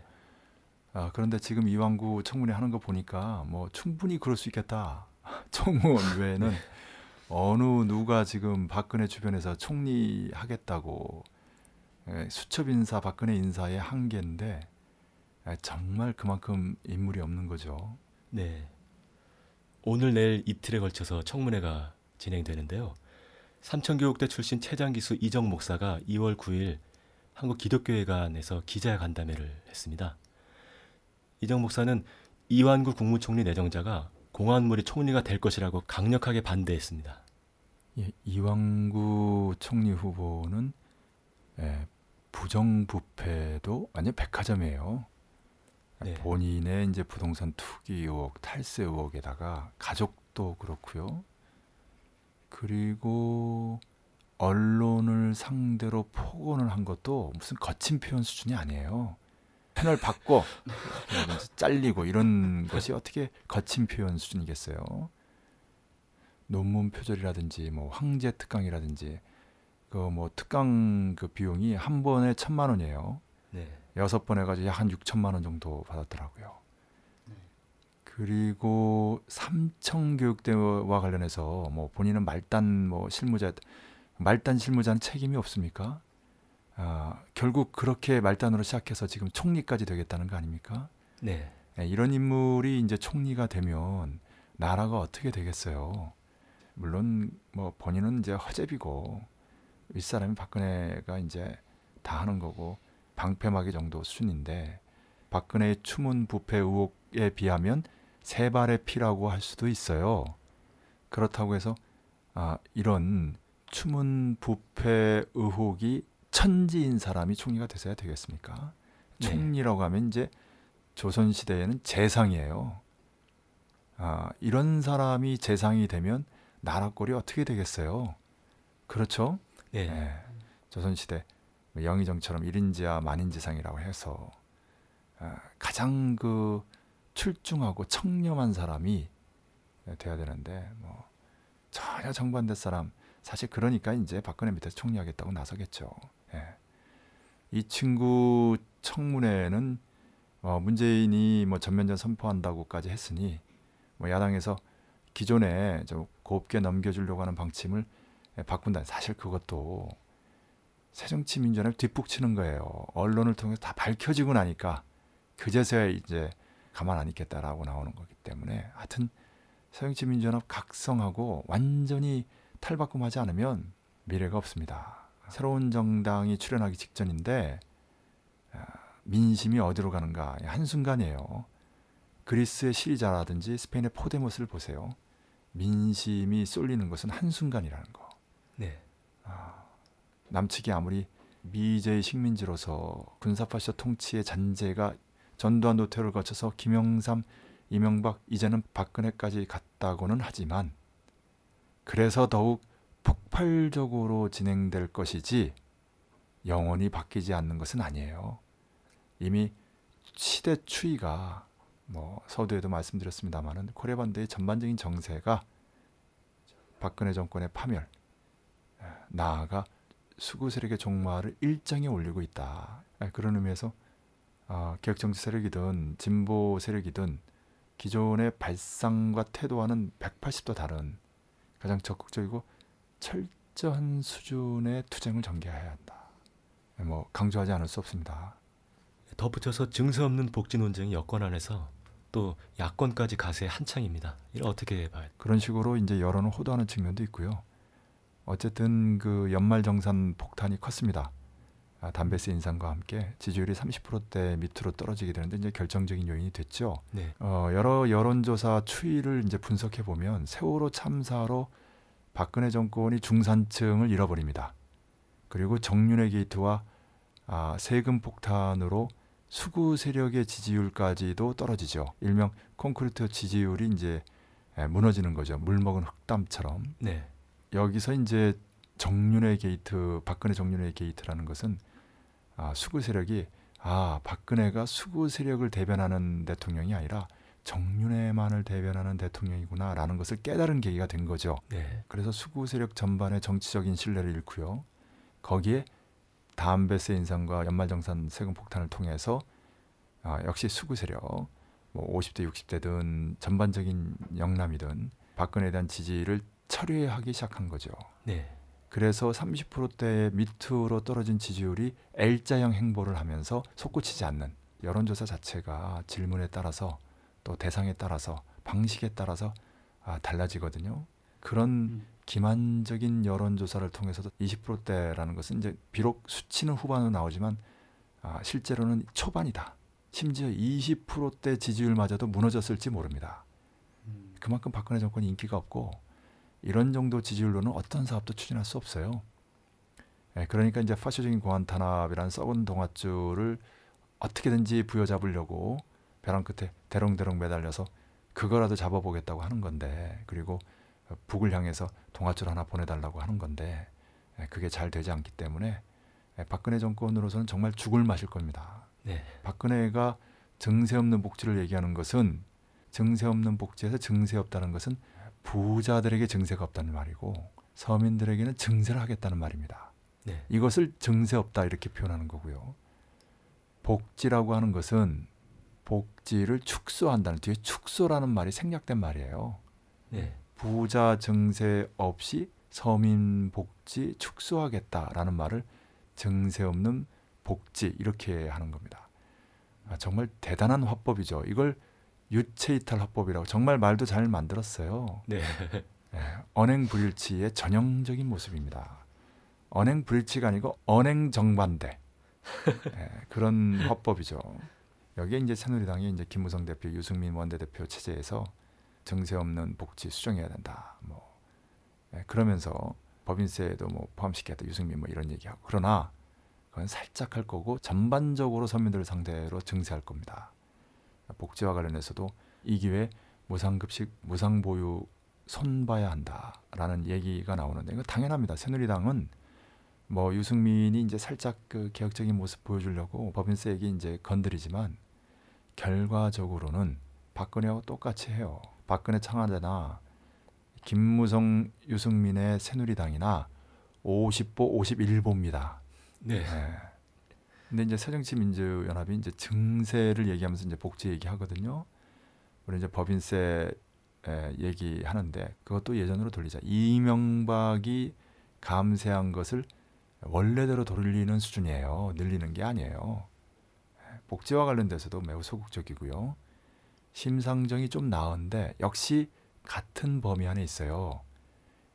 아, 그런데 지금 이왕구 청문회 하는 거 보니까 뭐 충분히 그럴 수 있겠다. 청무원 외에는 네. 어느 누가 지금 박근혜 주변에서 총리 하겠다고 예, 수첩 인사 박근혜 인사의 한계인데 예, 정말 그만큼 인물이 없는 거죠. 네. 오늘 내일 이틀에 걸쳐서 청문회가 진행되는데요. 삼천교육대 출신 최장 기수 이정 목사가 2월 9일 한국 기독교회관에서 기자간담회를 했습니다. 이정 목사는 이완구 국무총리 내정자가 공안물이 총리가 될 것이라고 강력하게 반대했습니다. 예, 이왕구 총리 후보는 예, 부정부패도 완전 백화점이에요. 네. 본인의 이제 부동산 투기 의혹, 탈세 의혹에다가 가족도 그렇고요. 그리고 언론을 상대로 폭언을 한 것도 무슨 거친 표현 수준이 아니에요. 패널 바꿔, 그러든지 잘리고 이런 것이 어떻게 거친 표현 수준이겠어요? 논문 표절이라든지 뭐 황제 특강이라든지 그 뭐 특강 그 비용이 한 번에 천만 원이에요. 네. 여섯 번 해가지고 한 6천만 원 정도 받았더라고요. 그리고 삼청 교육대와 관련해서 뭐 본인은 말단 뭐 실무자 말단 실무자는 책임이 없습니까? 아, 결국 그렇게 말단으로 시작해서 지금 총리까지 되겠다는 거 아닙니까? 네. 예, 이런 인물이 이제 총리가 되면 나라가 어떻게 되겠어요? 물론 뭐 본인은 이제 허접이고 윗사람이 박근혜가 이제 다 하는 거고 방패막이 정도 수준인데 박근혜의 추문 부패 의혹에 비하면 세 발의 피라고 할 수도 있어요. 그렇다고 해서 아, 이런 추문 부패 의혹이 천지인 사람이 총리가 되셔야 되겠습니까? 네. 총리라고 하면 이제 조선 시대에는 재상이에요. 아, 이런 사람이 재상이 되면 나라 꼴이 어떻게 되겠어요? 그렇죠? 네. 예, 조선 시대 뭐 영의정처럼 일인지하 만인지상이라고 해서 아, 가장 그 출중하고 청렴한 사람이 돼야 되는데 뭐 전혀 정반대 사람 사실 그러니까 이제 박근혜 밑에서 총리하겠다고 나서겠죠. 예. 이 친구 청문회는 어, 문재인이 뭐 전면전 선포한다고까지 했으니 뭐 야당에서 기존에 좀 곱게 넘겨주려고 하는 방침을 예, 바꾼다. 사실 그것도 새정치민주연합 뒷북치는 거예요. 언론을 통해서 다 밝혀지고 나니까 그제서야 이제 가만 안 있겠다라고 나오는 거기 때문에 하여튼 새정치민주연합 각성하고 완전히 탈바꿈하지 않으면 미래가 없습니다. 새로운 정당이 출현하기 직전인데 아, 민심이 어디로 가는가 한순간이에요. 그리스의 시리자라든지 스페인의 포데모스를 보세요. 민심이 쏠리는 것은 한순간이라는 거. 네. 남측이 아무리 미제의 식민지로서 군사파시아 통치의 잔재가 전두환 노태우를 거쳐서 김영삼, 이명박, 이제는 박근혜까지 갔다고는 하지만 그래서 더욱 폭발적으로 진행될 것이지 영원히 바뀌지 않는 것은 아니에요. 이미 시대 추이가 뭐 서두에도 말씀드렸습니다마는 코레 반대의 전반적인 정세가 박근혜 정권의 파멸, 에, 나아가 수구 세력의 종말을 일정에 올리고 있다. 에, 그런 의미에서 아, 개혁 정치 세력이든 진보 세력이든 기존의 발상과 태도와는 180도 다른 가장 적극적이고 철저한 수준의 투쟁을 전개해야 한다. 에, 뭐 강조하지 않을 수 없습니다. 덧붙여서 증서 없는 복지 논쟁이 여권 안에서 또 야권까지 가세 한창입니다. 이를 어떻게 봐야 그런 식으로 이제 여론을 호도하는 측면도 있고요. 어쨌든 그 연말 정산 폭탄이 컸습니다. 아, 담배세 인상과 함께 지지율이 30%대 밑으로 떨어지게 되는데 이제 결정적인 요인이 됐죠. 네. 어, 여러 여론조사 추이를 이제 분석해 보면 세월호 참사로 박근혜 정권이 중산층을 잃어버립니다. 그리고 정윤회 게이트와 아, 세금 폭탄으로 수구 세력의 지지율까지도 떨어지죠. 일명 콘크리트 지지율이 이제 예, 무너지는 거죠. 물 먹은 흙담처럼. 네. 여기서 이제 정윤회 게이트, 박근혜 정윤회 게이트라는 것은 아, 수구 세력이 아 박근혜가 수구 세력을 대변하는 대통령이 아니라 정윤회만을 대변하는 대통령이구나라는 것을 깨달은 계기가 된 거죠. 네. 그래서 수구 세력 전반의 정치적인 신뢰를 잃고요. 거기에 담배세 인상과 연말정산 세금 폭탄을 통해서 아, 역시 수구 세력 뭐 50대 60대든 전반적인 영남이든 박근혜에 대한 지지를 철회하기 시작한 거죠. 네. 그래서 30%대 밑으로 떨어진 지지율이 L자형 행보를 하면서 솟구치지 않는 여론조사 자체가 질문에 따라서 또 대상에 따라서 방식에 따라서 아, 달라지거든요. 그런 음. 기만적인 여론조사를 통해서도 20%대라는 것은 이제 비록 수치는 후반으로 나오지만 아, 실제로는 초반이다. 심지어 20%대 지지율마저도 무너졌을지 모릅니다. 음. 그만큼 박근혜 정권이 인기가 없고 이런 정도 지지율로는 어떤 사업도 추진할 수 없어요. 예, 그러니까 이제 파쇼적인 공안 탄압이라는 썩은 동아줄을 어떻게든지 부여잡으려고 벼랑 끝에 대롱대롱 매달려서 그거라도 잡아보겠다고 하는 건데 그리고 북을 향해서 동아줄 하나 보내달라고 하는 건데 예, 그게 잘 되지 않기 때문에 예, 박근혜 정권으로서는 정말 죽을 맛일 겁니다. 네. 박근혜가 증세 없는 복지를 얘기하는 것은 증세 없는 복지에서 증세 없다는 것은 부자들에게 증세가 없다는 말이고 서민들에게는 증세를 하겠다는 말입니다. 네. 이것을 증세 없다 이렇게 표현하는 거고요. 복지라고 하는 것은 복지를 축소한다는 뒤에 축소라는 말이 생략된 말이에요. 네. 부자 증세 없이 서민 복지 축소하겠다라는 말을 증세 없는 복지 이렇게 하는 겁니다. 아, 정말 대단한 화법이죠. 이걸 유체이탈 화법이라고 정말 말도 잘 만들었어요. 네. 예, 언행 불일치의 전형적인 모습입니다. 언행 불일치가 아니고 언행 정반대 예, 그런 화법이죠. 여기에 이제 새누리당이 이제 김무성 대표, 유승민 원내대표 체제에서 증세 없는 복지 수정해야 된다. 뭐 예, 그러면서 법인세도 뭐 포함시켜야 유승민 뭐 이런 얘기하고 그러나 그건 살짝 할 거고 전반적으로 서민들을 상대로 증세할 겁니다. 복지와 관련해서도 이 기회에 무상급식, 무상보육 손봐야 한다라는 얘기가 나오는데 이거 당연합니다. 새누리당은 뭐 유승민이 이제 살짝 그 개혁적인 모습 보여주려고 법인세 얘기 이제 건드리지만 결과적으로는 박근혜하고 똑같이 해요. 박근혜 청와대나 김무성 유승민의 새누리당이나 50보 51보입니다. 네. 예. 근데 이제 새정치민주연합이 이제 증세를 얘기하면서 이제 복지 얘기하거든요. 우리 이제 법인세 에, 얘기하는데 그것도 예전으로 돌리자. 이명박이 감세한 것을 원래대로 돌리는 수준이에요. 늘리는 게 아니에요. 예, 복지와 관련돼서도 매우 소극적이고요. 심상정이 좀 나은데 역시 같은 범위 안에 있어요.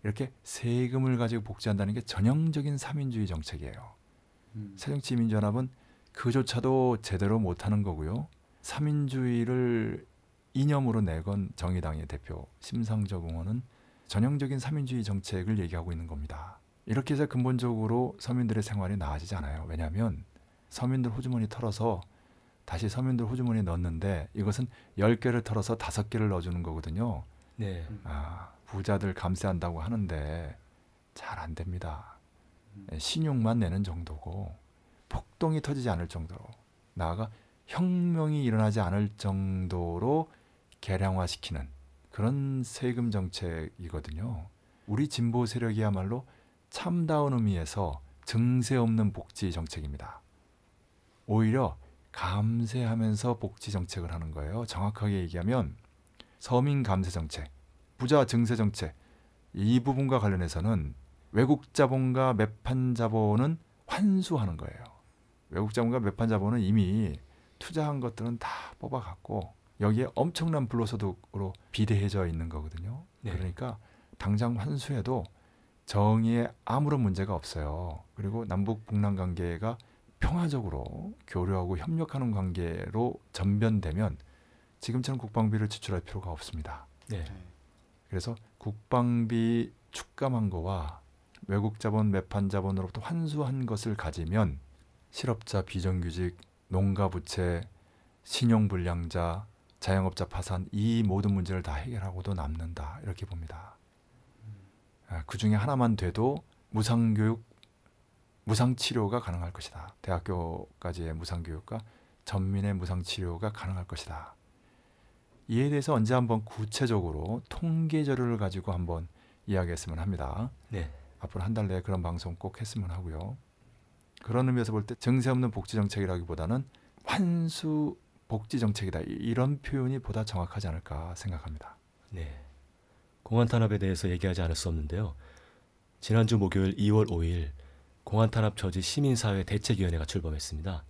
이렇게 세금을 가지고 복지한다는 게 전형적인 삼인주의 정책이에요. 음. 새정치민주연합은 그조차도 제대로 못하는 거고요. 삼인주의를 이념으로 내건 정의당의 대표 심상정 의원은 전형적인 삼인주의 정책을 얘기하고 있는 겁니다. 이렇게 해서 근본적으로 서민들의 생활이 나아지지 않아요. 왜냐하면 서민들 호주머니 털어서 다시 서민들 호주머니에 넣는데 이것은 10개를 털어서 5개를 넣어주는 거거든요. 네. 아, 부자들 감세한다고 하는데 잘 안 됩니다. 신용만 내는 정도고 폭동이 터지지 않을 정도로 나아가 혁명이 일어나지 않을 정도로 개량화시키는 그런 세금 정책이거든요. 우리 진보 세력이야말로 참다운 의미에서 증세 없는 복지 정책입니다. 오히려 감세하면서 복지 정책을 하는 거예요. 정확하게 얘기하면 서민 감세 정책, 부자 증세 정책 이 부분과 관련해서는 외국 자본과 매판 자본은 환수하는 거예요. 외국 자본과 매판 자본은 이미 투자한 것들은 다 뽑아갖고 여기에 엄청난 불로소득으로 비대해져 있는 거거든요. 네. 그러니까 당장 환수해도 정의에 아무런 문제가 없어요. 그리고 남북 북남 관계가 평화적으로 교류하고 협력하는 관계로 전변되면 지금처럼 국방비를 지출할 필요가 없습니다. 네. 그래서 국방비 축감한 거와 외국 자본 매판 자본으로부터 환수한 것을 가지면 실업자 비정규직 농가 부채 신용 불량자 자영업자 파산 이 모든 문제를 다 해결하고도 남는다 이렇게 봅니다. 아, 그 중에 하나만 돼도 무상교육 무상 치료가 가능할 것이다. 대학교까지의 무상 교육과 전민의 무상 치료가 가능할 것이다. 이에 대해서 언제 한번 구체적으로 통계 자료를 가지고 한번 이야기했으면 합니다. 네. 앞으로 한 달 내에 그런 방송 꼭 했으면 하고요. 그런 의미에서 볼때 정세 없는 복지 정책이라기보다는 환수 복지 정책이다 이- 이런 표현이 보다 정확하지 않을까 생각합니다. 네. 공안 탄압에 대해서 얘기하지 않을 수 없는데요. 지난주 목요일 2월 5일 공안 탄압 저지 시민사회 대책위원회가 출범했습니다.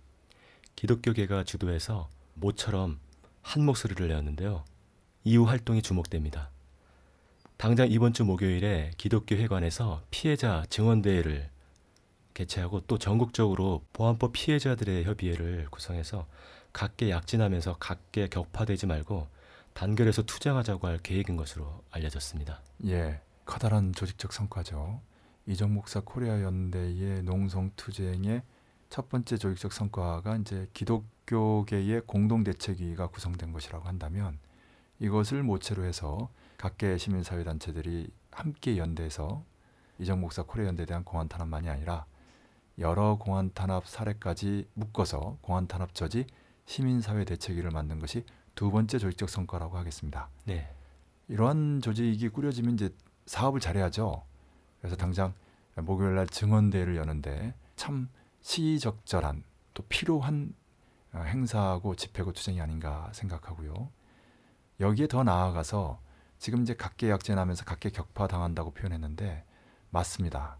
기독교계가 주도해서 모처럼 한 목소리를 내었는데요. 이후 활동이 주목됩니다. 당장 이번 주 목요일에 기독교 회관에서 피해자 증언대회를 개최하고 또 전국적으로 보안법 피해자들의 협의회를 구성해서 각계 약진하면서 각계 격파되지 말고 단결해서 투쟁하자고 할 계획인 것으로 알려졌습니다. 예, 커다란 조직적 성과죠. 이적 목사 코리아 연대의 농성 투쟁의 첫 번째 조직적 성과가 이제 기독교계의 공동 대책위가 구성된 것이라고 한다면 이것을 모체로 해서 각계 시민사회 단체들이 함께 연대해서 이적 목사 코리아 연대에 대한 공안 탄압만이 아니라 여러 공안 탄압 사례까지 묶어서 공안 탄압 저지 시민사회 대책위를 만든 것이 두 번째 조직적 성과라고 하겠습니다. 네. 이러한 조직이 꾸려지면 이제 사업을 잘해야죠. 그래서 당장 목요일 날 증언대회를 여는데 참 시적절한 또 필요한 어, 행사고 집회고 투쟁이 아닌가 생각하고요. 여기에 더 나아가서 지금 이제 각계 약진하면서 각계 격파 당한다고 표현했는데 맞습니다.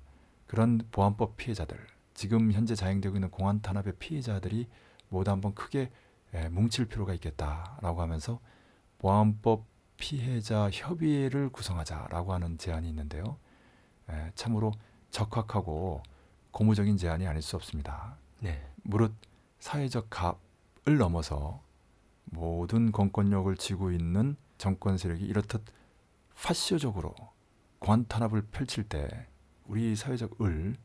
그런 보안법 피해자들 지금 현재 자행되고 있는 공안 탄압의 피해자들이 모두 한번 크게 예, 뭉칠 필요가 있겠다라고 하면서 보안법 피해자 협의회를 구성하자라고 하는 제안이 있는데요. 에, 참으로 적확하고 고무적인 제안이 아닐 수 없습니다. 네. 무릇 사회적 갑을 넘어서 모든 공권력을 쥐고 있는 정권 세력이 이렇듯 파쇼적으로 관 탄압을 펼칠 때 우리 사회적 을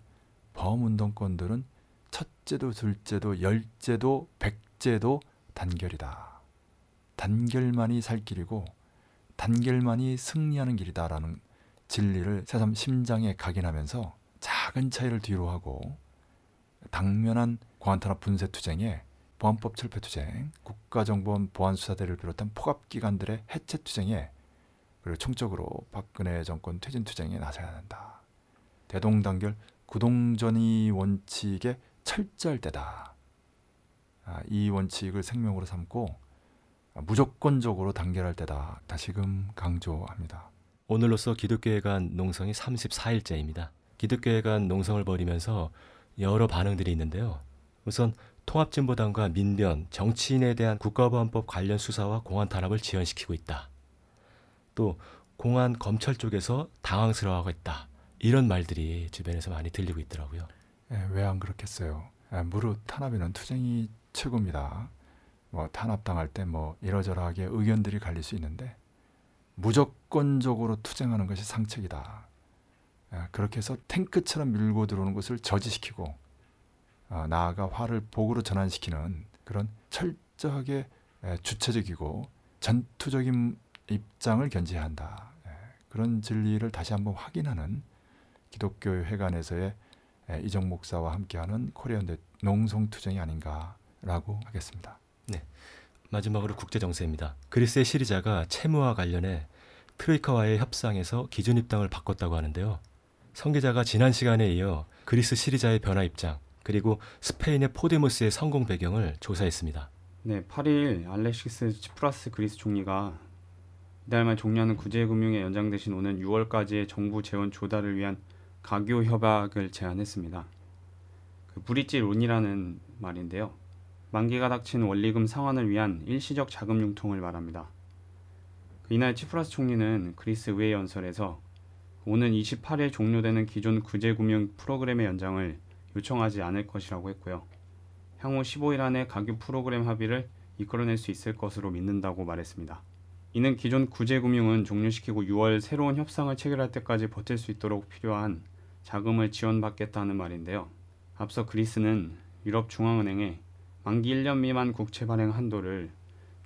범운동권들은 첫째도 둘째도 열째도 백째도 단결이다. 단결만이 살 길이고 단결만이 승리하는 길이다라는 진리를 새삼 심장에 각인하면서 작은 차이를 뒤로 하고 당면한 공안탄압 분쇄 투쟁에 보안법 철폐 투쟁, 국가정보원 보안수사대를 비롯한 포갑기관들의 해체 투쟁에 그리고 총적으로 박근혜 정권 퇴진 투쟁에 나서야 한다. 대동단결 구동전이 원칙에 철저할 때다. 아, 이 원칙을 생명으로 삼고 무조건적으로 단결할 때다. 다시금 강조합니다. 오늘로써 기독교회관 농성이 34일째입니다. 기독교회관 농성을 벌이면서 여러 반응들이 있는데요. 우선 통합진보당과 민변, 정치인에 대한 국가보안법 관련 수사와 공안 탄압을 지연시키고 있다. 또 공안 검찰 쪽에서 당황스러워하고 있다. 이런 말들이 주변에서 많이 들리고 있더라고요. 예, 왜안 그렇겠어요? 예, 무릇 탄압에는 투쟁이 최고입니다. 뭐 탄압당할 때 뭐 이러저러하게 의견들이 갈릴 수 있는데 무조건적으로 투쟁하는 것이 상책이다. 예, 그렇게 해서 탱크처럼 밀고 들어오는 것을 저지시키고 아, 나아가 화를 복으로 전환시키는 그런 철저하게 예, 주체적이고 전투적인 입장을 견지해야 한다. 예, 그런 진리를 다시 한번 확인하는 기독교 회관에서의 예, 이정 목사와 함께하는 코리안 농성 투쟁이 아닌가라고 하겠습니다. 마지막으로 국제 정세입니다. 그리스의 시리자가 채무와 관련해 트로이카와의 협상에서 기준 입장을 바꿨다고 하는데요. 성 기자가 지난 시간에 이어 그리스 시리자의 변화 입장 그리고 스페인의 포데모스의 성공 배경을 조사했습니다. 네, 8일 알렉시스 치프라스 그리스 총리가 이달 말 종료하는 구제금융에 연장되신 오는 6월까지의 정부 재원 조달을 위한 가교 협약을 제안했습니다. 그 브릿지 론이라는 말인데요. 만기가 닥친 원리금 상환을 위한 일시적 자금 융통을 말합니다. 그 이날 치프라스 총리는 그리스 의회 연설에서 오는 28일 종료되는 기존 구제 금융 프로그램의 연장을 요청하지 않을 것이라고 했고요. 향후 15일 안에 가교 프로그램 합의를 이끌어낼 수 있을 것으로 믿는다고 말했습니다. 이는 기존 구제 금융은 종료시키고 6월 새로운 협상을 체결할 때까지 버틸 수 있도록 필요한 자금을 지원받겠다는 말인데요. 앞서 그리스는 유럽 중앙은행에 만기 1년 미만 국채 발행 한도를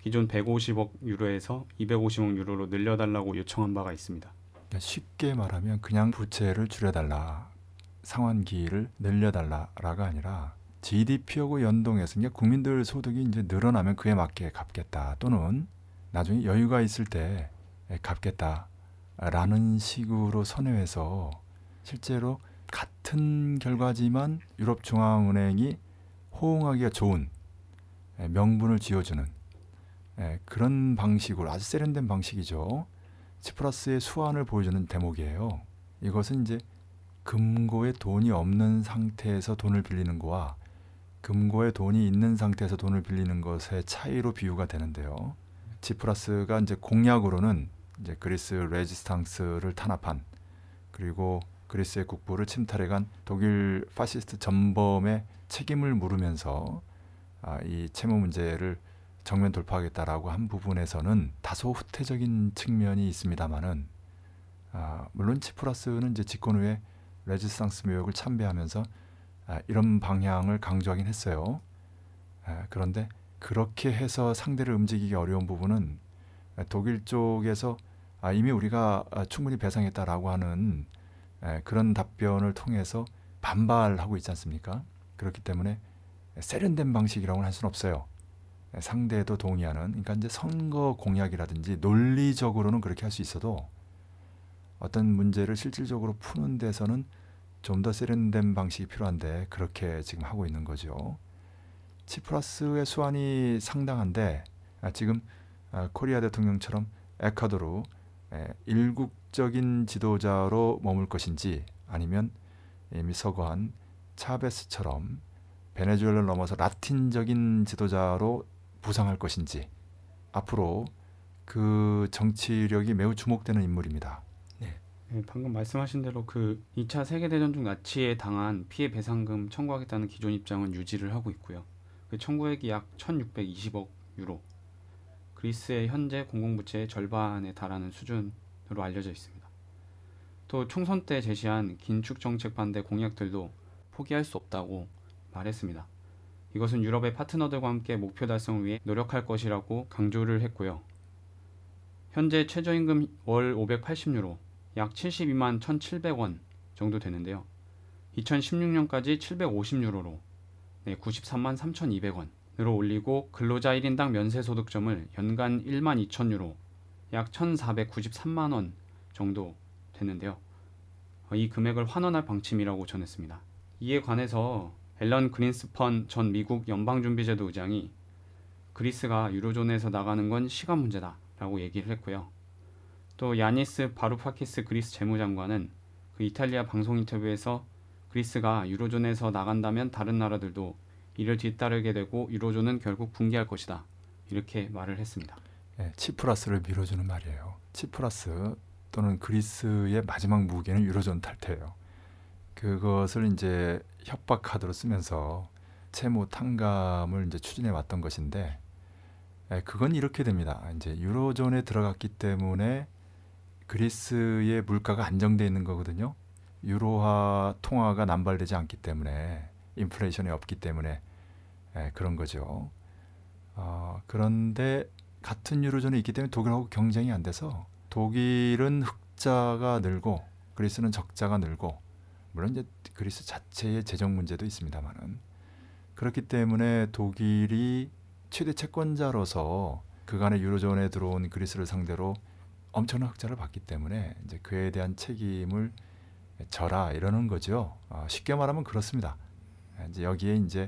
기존 150억 유로에서 250억 유로로 늘려달라고 요청한 바가 있습니다. 그러니까 쉽게 말하면 그냥 부채를 줄여달라, 상환기를 늘려달라라가 아니라 GDP하고 연동해서 그러니까 국민들 소득이 이제 늘어나면 그에 맞게 갚겠다 또는 나중에 여유가 있을 때 갚겠다라는 식으로 선회해서 실제로 같은 결과지만 유럽 중앙은행이 호응하기가 좋은 예, 명분을 쥐어주는 예, 그런 방식으로 아주 세련된 방식이죠. 치프라스의 수완을 보여주는 대목이에요. 이것은 이제 금고에 돈이 없는 상태에서 돈을 빌리는 거와 금고에 돈이 있는 상태에서 돈을 빌리는 것의 차이로 비유가 되는데요. 치프라스가 이제 공약으로는 이제 그리스 레지스탕스를 탄압한 그리고 그리스의 국부를 침탈해간 독일 파시스트 전범의 책임을 물으면서 아, 이 채무 문제를 정면 돌파하겠다라고 한 부분에서는 다소 후퇴적인 측면이 있습니다만은 아, 물론 치프라스는 이제 집권 후에 레지스탕스 묘역을 참배하면서 아, 이런 방향을 강조하긴 했어요. 아, 그런데 그렇게 해서 상대를 움직이기 어려운 부분은 아, 독일 쪽에서 아, 이미 우리가 아, 충분히 배상했다라고 하는 에, 그런 답변을 통해서 반발하고 있지 않습니까? 그렇기 때문에 세련된 방식이라고는 할 수는 없어요. 에, 상대도 동의하는 그러니까 이제 선거 공약이라든지 논리적으로는 그렇게 할 수 있어도 어떤 문제를 실질적으로 푸는 데서는 좀 더 세련된 방식이 필요한데 그렇게 지금 하고 있는 거죠. 치프라스의 수완이 상당한데 아, 지금 아, 코리아 대통령처럼 에콰도르 에, 일국적인 지도자로 머물 것인지 아니면 이미 서거한 차베스처럼 베네수엘라를 넘어서 라틴적인 지도자로 부상할 것인지 앞으로 그 정치력이 매우 주목되는 인물입니다. 네, 방금 말씀하신 대로 그 2차 세계대전 중 나치에 당한 피해 배상금 청구하겠다는 기존 입장은 유지를 하고 있고요. 그 청구액이 약 1,620억 유로. 그리스의 현재 공공부채의 절반에 달하는 수준으로 알려져 있습니다. 또 총선 때 제시한 긴축 정책 반대 공약들도 포기할 수 없다고 말했습니다. 이것은 유럽의 파트너들과 함께 목표 달성을 위해 노력할 것이라고 강조를 했고요. 현재 최저임금 월 580유로, 약 72만 1,700원 정도 되는데요. 2016년까지 750유로로 네, 93만 3,200원으로 올리고 근로자 1인당 면세소득점을 연간 1만 2,000유로, 약 1,493만 원 정도 되는데요. 어, 이 금액을 환원할 방침이라고 전했습니다. 이에 관해서 앨런 그린스펀 전 미국 연방준비제도 의장이 그리스가 유로존에서 나가는 건 시간 문제다 라고 얘기를 했고요. 또 야니스 바루파키스 그리스 재무장관은 그 이탈리아 방송 인터뷰에서 그리스가 유로존에서 나간다면 다른 나라들도 이를 뒤따르게 되고 유로존은 결국 붕괴할 것이다. 이렇게 말을 했습니다. 예, 치프라스를 밀어주는 말이에요. 치프라스 또는 그리스의 마지막 무기는 유로존 탈퇴예요. 그것을 이제 협박 카드로 쓰면서 채무 탕감을 이제 추진해 왔던 것인데 예, 그건 이렇게 됩니다. 이제 유로존에 들어갔기 때문에 그리스의 물가가 안정돼 있는 거거든요. 유로화 통화가 남발되지 않기 때문에 인플레이션이 없기 때문에 예, 그런 거죠. 어, 그런데 같은 유로존에 있기 때문에 독일하고 경쟁이 안 돼서 독일은 흑자가 늘고 그리스는 적자가 늘고 물론 이제 그리스 자체의 재정 문제도 있습니다만은 그렇기 때문에 독일이 최대 채권자로서 그간의 유로존에 들어온 그리스를 상대로 엄청난 흑자를 받기 때문에 이제 그에 대한 책임을 져라 이러는 거죠. 어, 쉽게 말하면 그렇습니다. 이제 여기에 이제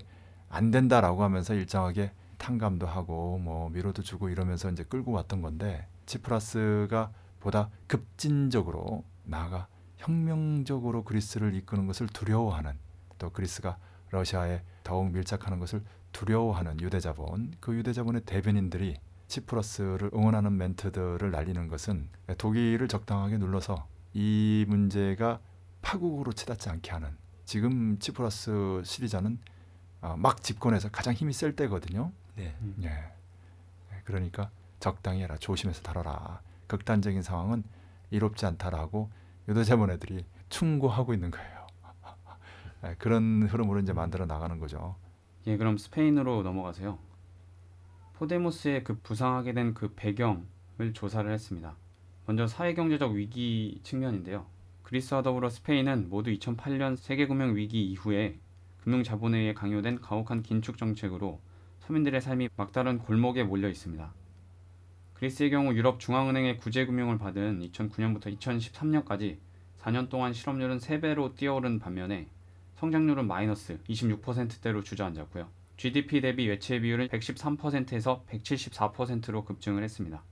안 된다라고 하면서 일정하게 탕감도 하고 뭐 미로도 주고 이러면서 이제 끌고 왔던 건데 치프라스가 보다 급진적으로 나아가 혁명적으로 그리스를 이끄는 것을 두려워하는 또 그리스가 러시아에 더욱 밀착하는 것을 두려워하는 유대자본 그 유대자본의 대변인들이 치프러스를 응원하는 멘트들을 날리는 것은 독일을 적당하게 눌러서 이 문제가 파국으로 치닫지 않게 하는 지금 치프러스 시리자는 어, 막 집권해서 가장 힘이 셀 때거든요. 네. 예. 그러니까 적당히 해라. 조심해서 다뤄라. 극단적인 상황은 이롭지 않다라고 유도자본애들이 충고하고 있는 거예요. 예, 그런 흐름으로 이제 만들어 나가는 거죠. 예, 그럼 스페인으로 넘어가세요. 포데모스의 그 부상하게 된 그 배경을 조사를 했습니다. 먼저 사회경제적 위기 측면인데요. 그리스와 더불어 스페인은 모두 2008년 세계금융 위기 이후에 금융자본에 강요된 가혹한 긴축 정책으로 서민들의 삶이 막다른 골목에 몰려 있습니다. 그리스의 경우 유럽 중앙은행의 구제금융을 받은 2009년부터 2013년까지 4년 동안 실업률은 3배로 뛰어오른 반면에 성장률은 마이너스 26%대로 주저앉았고요. GDP 대비 외채 비율은 113%에서 174%로 급증을 했습니다.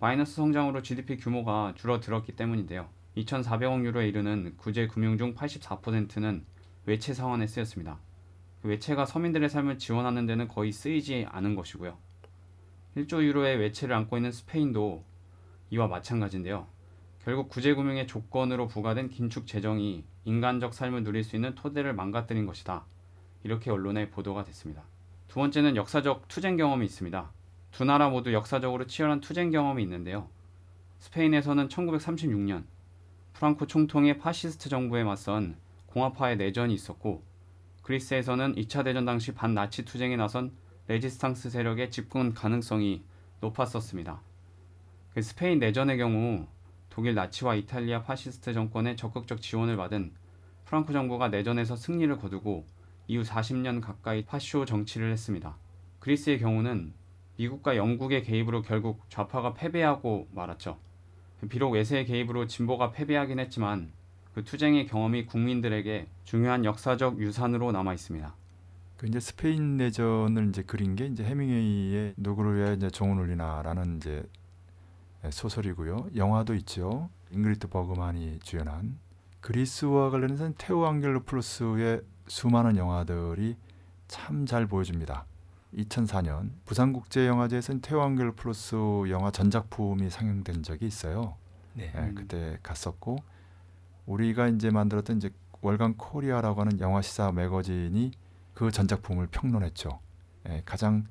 마이너스 성장으로 GDP 규모가 줄어들었기 때문인데요. 2,400억 유로에 이르는 구제 금융 중 84%는 외채 상환에 쓰였습니다. 그 외채가 서민들의 삶을 지원하는 데는 거의 쓰이지 않은 것이고요. 1조 유로의 외채를 안고 있는 스페인도 이와 마찬가지인데요. 결국 구제금융의 조건으로 부과된 긴축 재정이 인간적 삶을 누릴 수 있는 토대를 망가뜨린 것이다. 이렇게 언론에 보도가 됐습니다. 두 번째는 역사적 투쟁 경험이 있습니다. 두 나라 모두 역사적으로 치열한 투쟁 경험이 있는데요. 스페인에서는 1936년 프랑코 총통의 파시스트 정부에 맞선 공화파의 내전이 있었고 그리스에서는 2차 대전 당시 반나치 투쟁에 나선 레지스탕스 세력의 집권 가능성이 높았었습니다. 그 스페인 내전의 경우 독일 나치와 이탈리아 파시스트 정권의 적극적 지원을 받은 프랑코 정부가 내전에서 승리를 거두고 이후 40년 가까이 파쇼 정치를 했습니다. 그리스의 경우는 미국과 영국의 개입으로 결국 좌파가 패배하고 말았죠. 비록 외세의 개입으로 진보가 패배하긴 했지만 그 투쟁의 경험이 국민들에게 중요한 역사적 유산으로 남아 있습니다. 그 이제 스페인 내전을 이제 그린 게 이제 해밍웨이의 누구를 위해 이제 종을 울리나라는 이제 소설이고요. 영화도 있죠. 잉그리트 버그만이 주연한 그리스와 관련해서는 테오 앙겔로플로스의 수많은 영화들이 참 잘 보여줍니다. 2004년 부산국제영화제에서는 테오 앙겔로플로스 영화 전작품이 상영된 적이 있어요. 네. 예, 그때 갔었고 우리가 이제 만들었던 이제 월간 코리아라고 하는 영화 시사 매거진이 그 전작품을 평론했죠. 예, 가장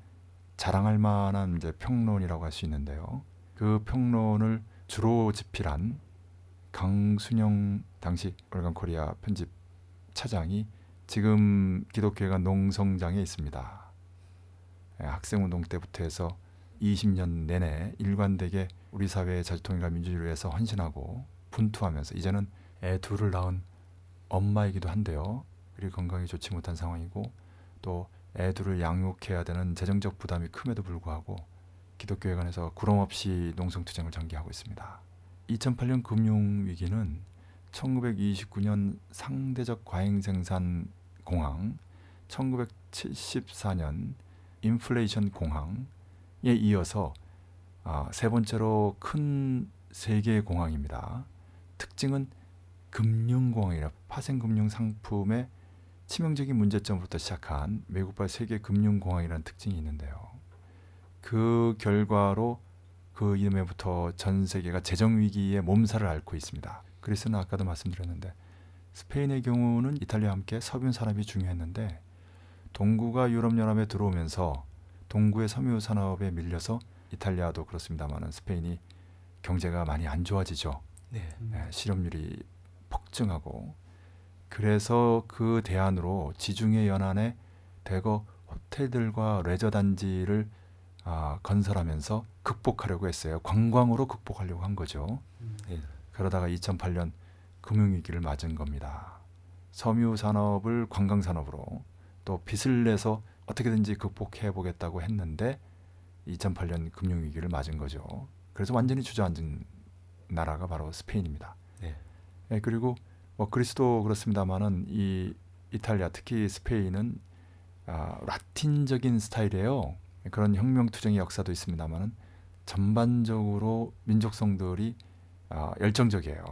자랑할 만한 이제 평론이라고 할 수 있는데요. 그 평론을 주로 집필한 강순영 당시 월간 코리아 편집 차장이 지금 기독교회관 농성장에 있습니다. 예, 학생운동 때부터 해서 20년 내내 일관되게 우리 사회의 자주통일과 민주주의를 위해서 헌신하고 분투하면서 이제는 애 둘을 낳은 엄마이기도 한데요. 그리 건강이 좋지 못한 상황이고 또애 둘을 양육해야 되는 재정적 부담이 큼에도 불구하고 기독교회관에서 구름 없이 농성투쟁을 전개하고 있습니다. 2008년 금융위기는 1929년 상대적 과잉생산 공황, 1974년 인플레이션 공황에 이어서 아, 세 번째로 큰 세계 공황입니다. 특징은 금융공황이라 파생금융 상품의 치명적인 문제점부터 시작한 외국발 세계 금융공황이라는 특징이 있는데요. 그 결과로 그 이듬해부터 전 세계가 재정 위기에 몸살을 앓고 있습니다. 그리스는 아까도 말씀드렸는데 스페인의 경우는 이탈리아와 함께 석유 산업이 중요했는데 동구가 유럽 연합에 들어오면서 동구의 섬유 산업에 밀려서 이탈리아도 그렇습니다만은 스페인이 경제가 많이 안 좋아지죠. 네. 예, 실업률이 폭증하고 그래서 그 대안으로 지중해 연안에 대거 호텔들과 레저 단지를 아, 건설하면서 극복하려고 했어요. 관광으로 극복하려고 한 거죠. 네. 그러다가 2008년 금융위기를 맞은 겁니다. 섬유 산업을 관광 산업으로 또 빚을 내서 어떻게든지 극복해 보겠다고 했는데 2008년 금융위기를 맞은 거죠. 그래서 완전히 주저앉은 나라가 바로 스페인입니다. 네. 예, 그리고 뭐 그리스도 그렇습니다만은 이 이탈리아 특히 스페인은 아, 라틴적인 스타일이에요. 그런 혁명 투쟁의 역사도 있습니다만은 전반적으로 민족성들이 아, 열정적이에요.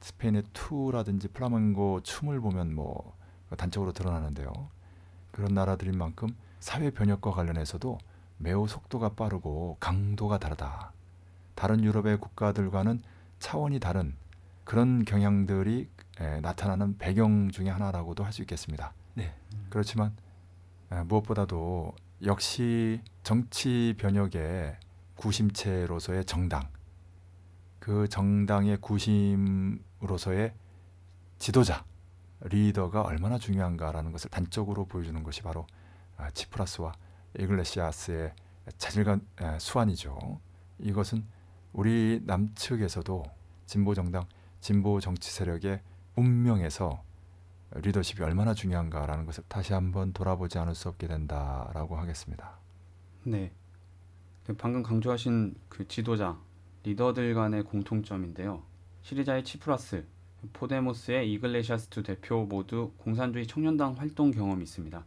스페인의 투라든지 플라멩고 춤을 보면 뭐 단적으로 드러나는데요. 그런 나라들인 만큼 사회 변혁과 관련해서도 매우 속도가 빠르고 강도가 다르다. 다른 유럽의 국가들과는 차원이 다른 그런 경향들이 에, 나타나는 배경 중의 하나라고도 할 수 있겠습니다. 네. 그렇지만 에, 무엇보다도 역시 정치 변혁의 구심체로서의 정당, 그 정당의 구심으로서의 지도자, 리더가 얼마나 중요한가라는 것을 단적으로 보여주는 것이 바로 아, 치프라스와 이글레시아스의 자질간 에, 수완이죠. 이것은 우리 남측에서도 진보 정당, 진보 정치 세력의 운명에서 리더십이 얼마나 중요한가라는 것을 다시 한번 돌아보지 않을 수 없게 된다라고 하겠습니다. 네. 그 방금 강조하신 그 지도자 리더들 간의 공통점인데요. 시리자의 치프라스 포데모스의 이글레시아스 두 대표 모두 공산주의 청년당 활동 경험이 있습니다.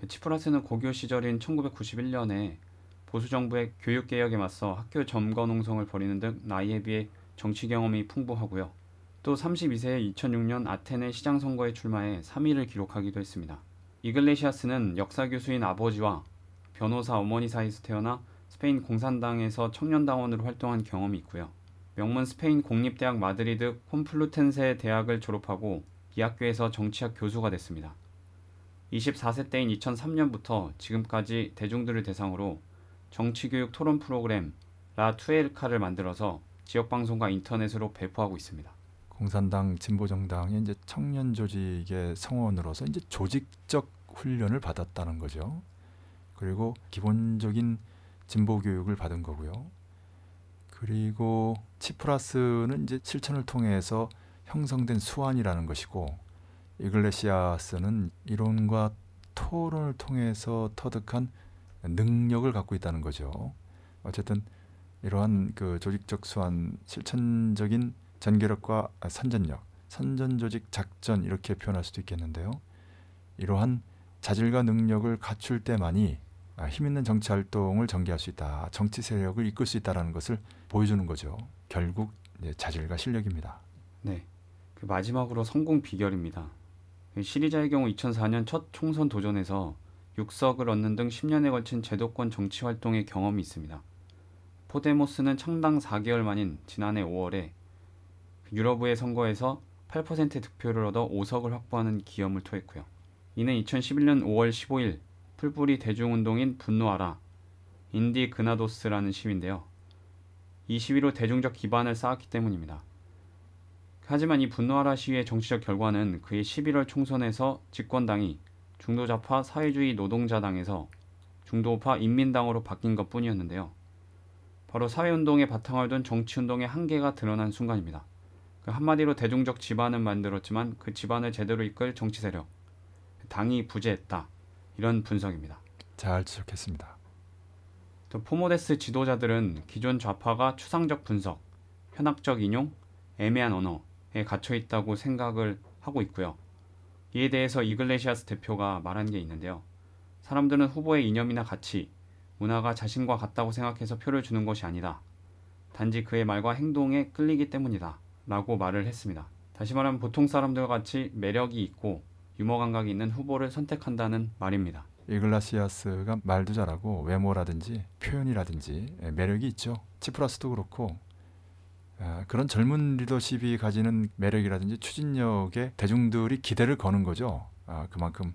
그 치프라스는 고교 시절인 1991년에 보수 정부의 교육 개혁에 맞서 학교 점거 농성을 벌이는 등 나이에 비해 정치 경험이 풍부하고요. 또 32세에 2006년 아테네 시장 선거에 출마해 3위를 기록하기도 했습니다. 이글레시아스는 역사 교수인 아버지와 변호사 어머니 사이에서 태어나 스페인 공산당에서 청년당원으로 활동한 경험이 있고요. 명문 스페인 공립대학 마드리드 콤플루텐세 대학을 졸업하고 이 학교에서 정치학 교수가 됐습니다. 24세 때인 2003년부터 지금까지 대중들을 대상으로 정치교육 토론 프로그램 La Tuerka를 만들어서 지역 방송과 인터넷으로 배포하고 있습니다. 공산당 진보정당의 이제 청년 조직의 성원으로서 이제 조직적 훈련을 받았다는 거죠. 그리고 기본적인 진보 교육을 받은 거고요. 그리고 치프라스는 이제 실천을 통해서 형성된 수완이라는 것이고 이글레시아스는 이론과 토론을 통해서 터득한 능력을 갖고 있다는 거죠. 어쨌든 이러한 그 조직적 수완, 실천적인 전개력과 선전력, 선전 조직 작전 이렇게 표현할 수도 있겠는데요. 이러한 자질과 능력을 갖출 때만이 아, 힘 있는 정치 활동을 전개할 수 있다. 정치 세력을 이끌 수 있다라는 것을 보여주는 거죠. 결국 자질과 실력입니다. 네. 그 마지막으로 성공 비결입니다. 그 시리자의 경우 2004년 첫 총선 도전에서 6석을 얻는 등 10년에 걸친 제도권 정치 활동의 경험이 있습니다. 포데모스는 창당 4개월 만인 지난해 5월에 유러브의 선거에서 8% 득표를 얻어 5석을 확보하는 기염을 토했고요. 이는 2011년 5월 15일 풀뿌리 대중운동인 분노하라 인디 그나도스라는 시위인데요. 이 시위로 대중적 기반을 쌓았기 때문입니다. 하지만 이 분노하라 시위의 정치적 결과는 그의 11월 총선에서 집권당이 중도좌파 사회주의 노동자당에서 중도우파 인민당으로 바뀐 것 뿐이었는데요. 바로 사회운동의 바탕을 둔 정치운동의 한계가 드러난 순간입니다. 그 한마디로 대중적 집안은 만들었지만 그 집안을 제대로 이끌 정치 세력, 당이 부재했다. 이런 분석입니다. 잘 지적했습니다. 또 포모데스 지도자들은 기존 좌파가 추상적 분석, 현학적 인용, 애매한 언어에 갇혀 있다고 생각을 하고 있고요. 이에 대해서 이글레시아스 대표가 말한 게 있는데요. 사람들은 후보의 이념이나 가치, 문화가 자신과 같다고 생각해서 표를 주는 것이 아니다. 단지 그의 말과 행동에 끌리기 때문이다. 라고 말을 했습니다. 다시 말하면 보통 사람들과 같이 매력이 있고 유머 감각이 있는 후보를 선택한다는 말입니다. 이글라시아스가 말도 잘하고 외모라든지 표현이라든지 예, 매력이 있죠. 치프라스도 그렇고 아, 그런 젊은 리더십이 가지는 매력이라든지 추진력에 대중들이 기대를 거는 거죠. 아, 그만큼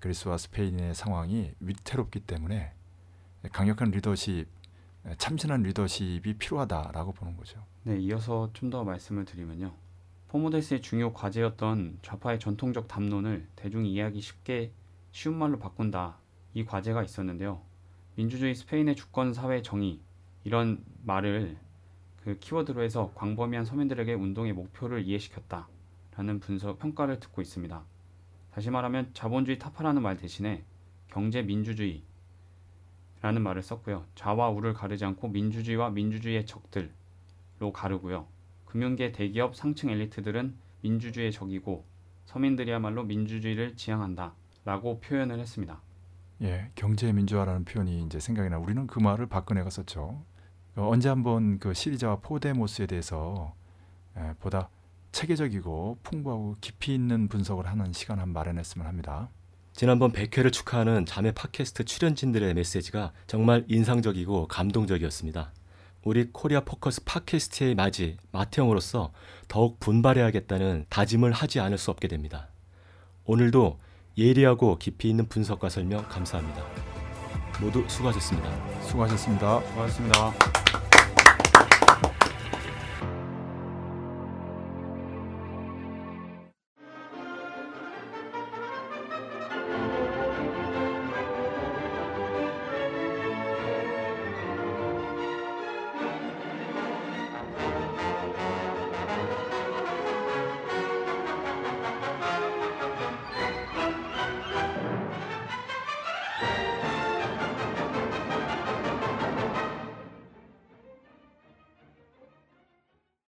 그리스와 스페인의 상황이 위태롭기 때문에 강력한 리더십, 참신한 리더십이 필요하다라고 보는 거죠. 네, 이어서 좀 더 말씀을 드리면요. 포모데스의 중요 과제였던 좌파의 전통적 담론을 대중이 이해하기 쉽게 쉬운 말로 바꾼다. 이 과제가 있었는데요. 민주주의 스페인의 주권 사회 정의 이런 말을 그 키워드로 해서 광범위한 서민들에게 운동의 목표를 이해시켰다. 라는 분석 평가를 듣고 있습니다. 다시 말하면 자본주의 타파라는 말 대신에 경제 민주주의 라는 말을 썼고요. 좌와 우를 가르지 않고 민주주의와 민주주의의 적들로 가르고요. 금융계 대기업 상층 엘리트들은 민주주의의 적이고 서민들이야말로 민주주의를 지향한다. 라고 표현을 했습니다. 예, 경제 민주화라는 표현이 이제 생각이 나. 우리는 그 말을 박근혜가 썼죠. 어, 언제 한번 그 시리자와 포데모스에 대해서 예, 보다 체계적이고 풍부하고 깊이 있는 분석을 하는 시간 한 마련했으면 합니다. 지난번 100회를 축하하는 자매 팟캐스트 출연진들의 메시지가 정말 인상적이고 감동적이었습니다. 우리 코리아 포커스 팟캐스트의 맞이 마태형으로서 더욱 분발해야겠다는 다짐을 하지 않을 수 없게 됩니다. 오늘도 예리하고 깊이 있는 분석과 설명 감사합니다. 모두 수고하셨습니다. 수고하셨습니다. 고맙습니다.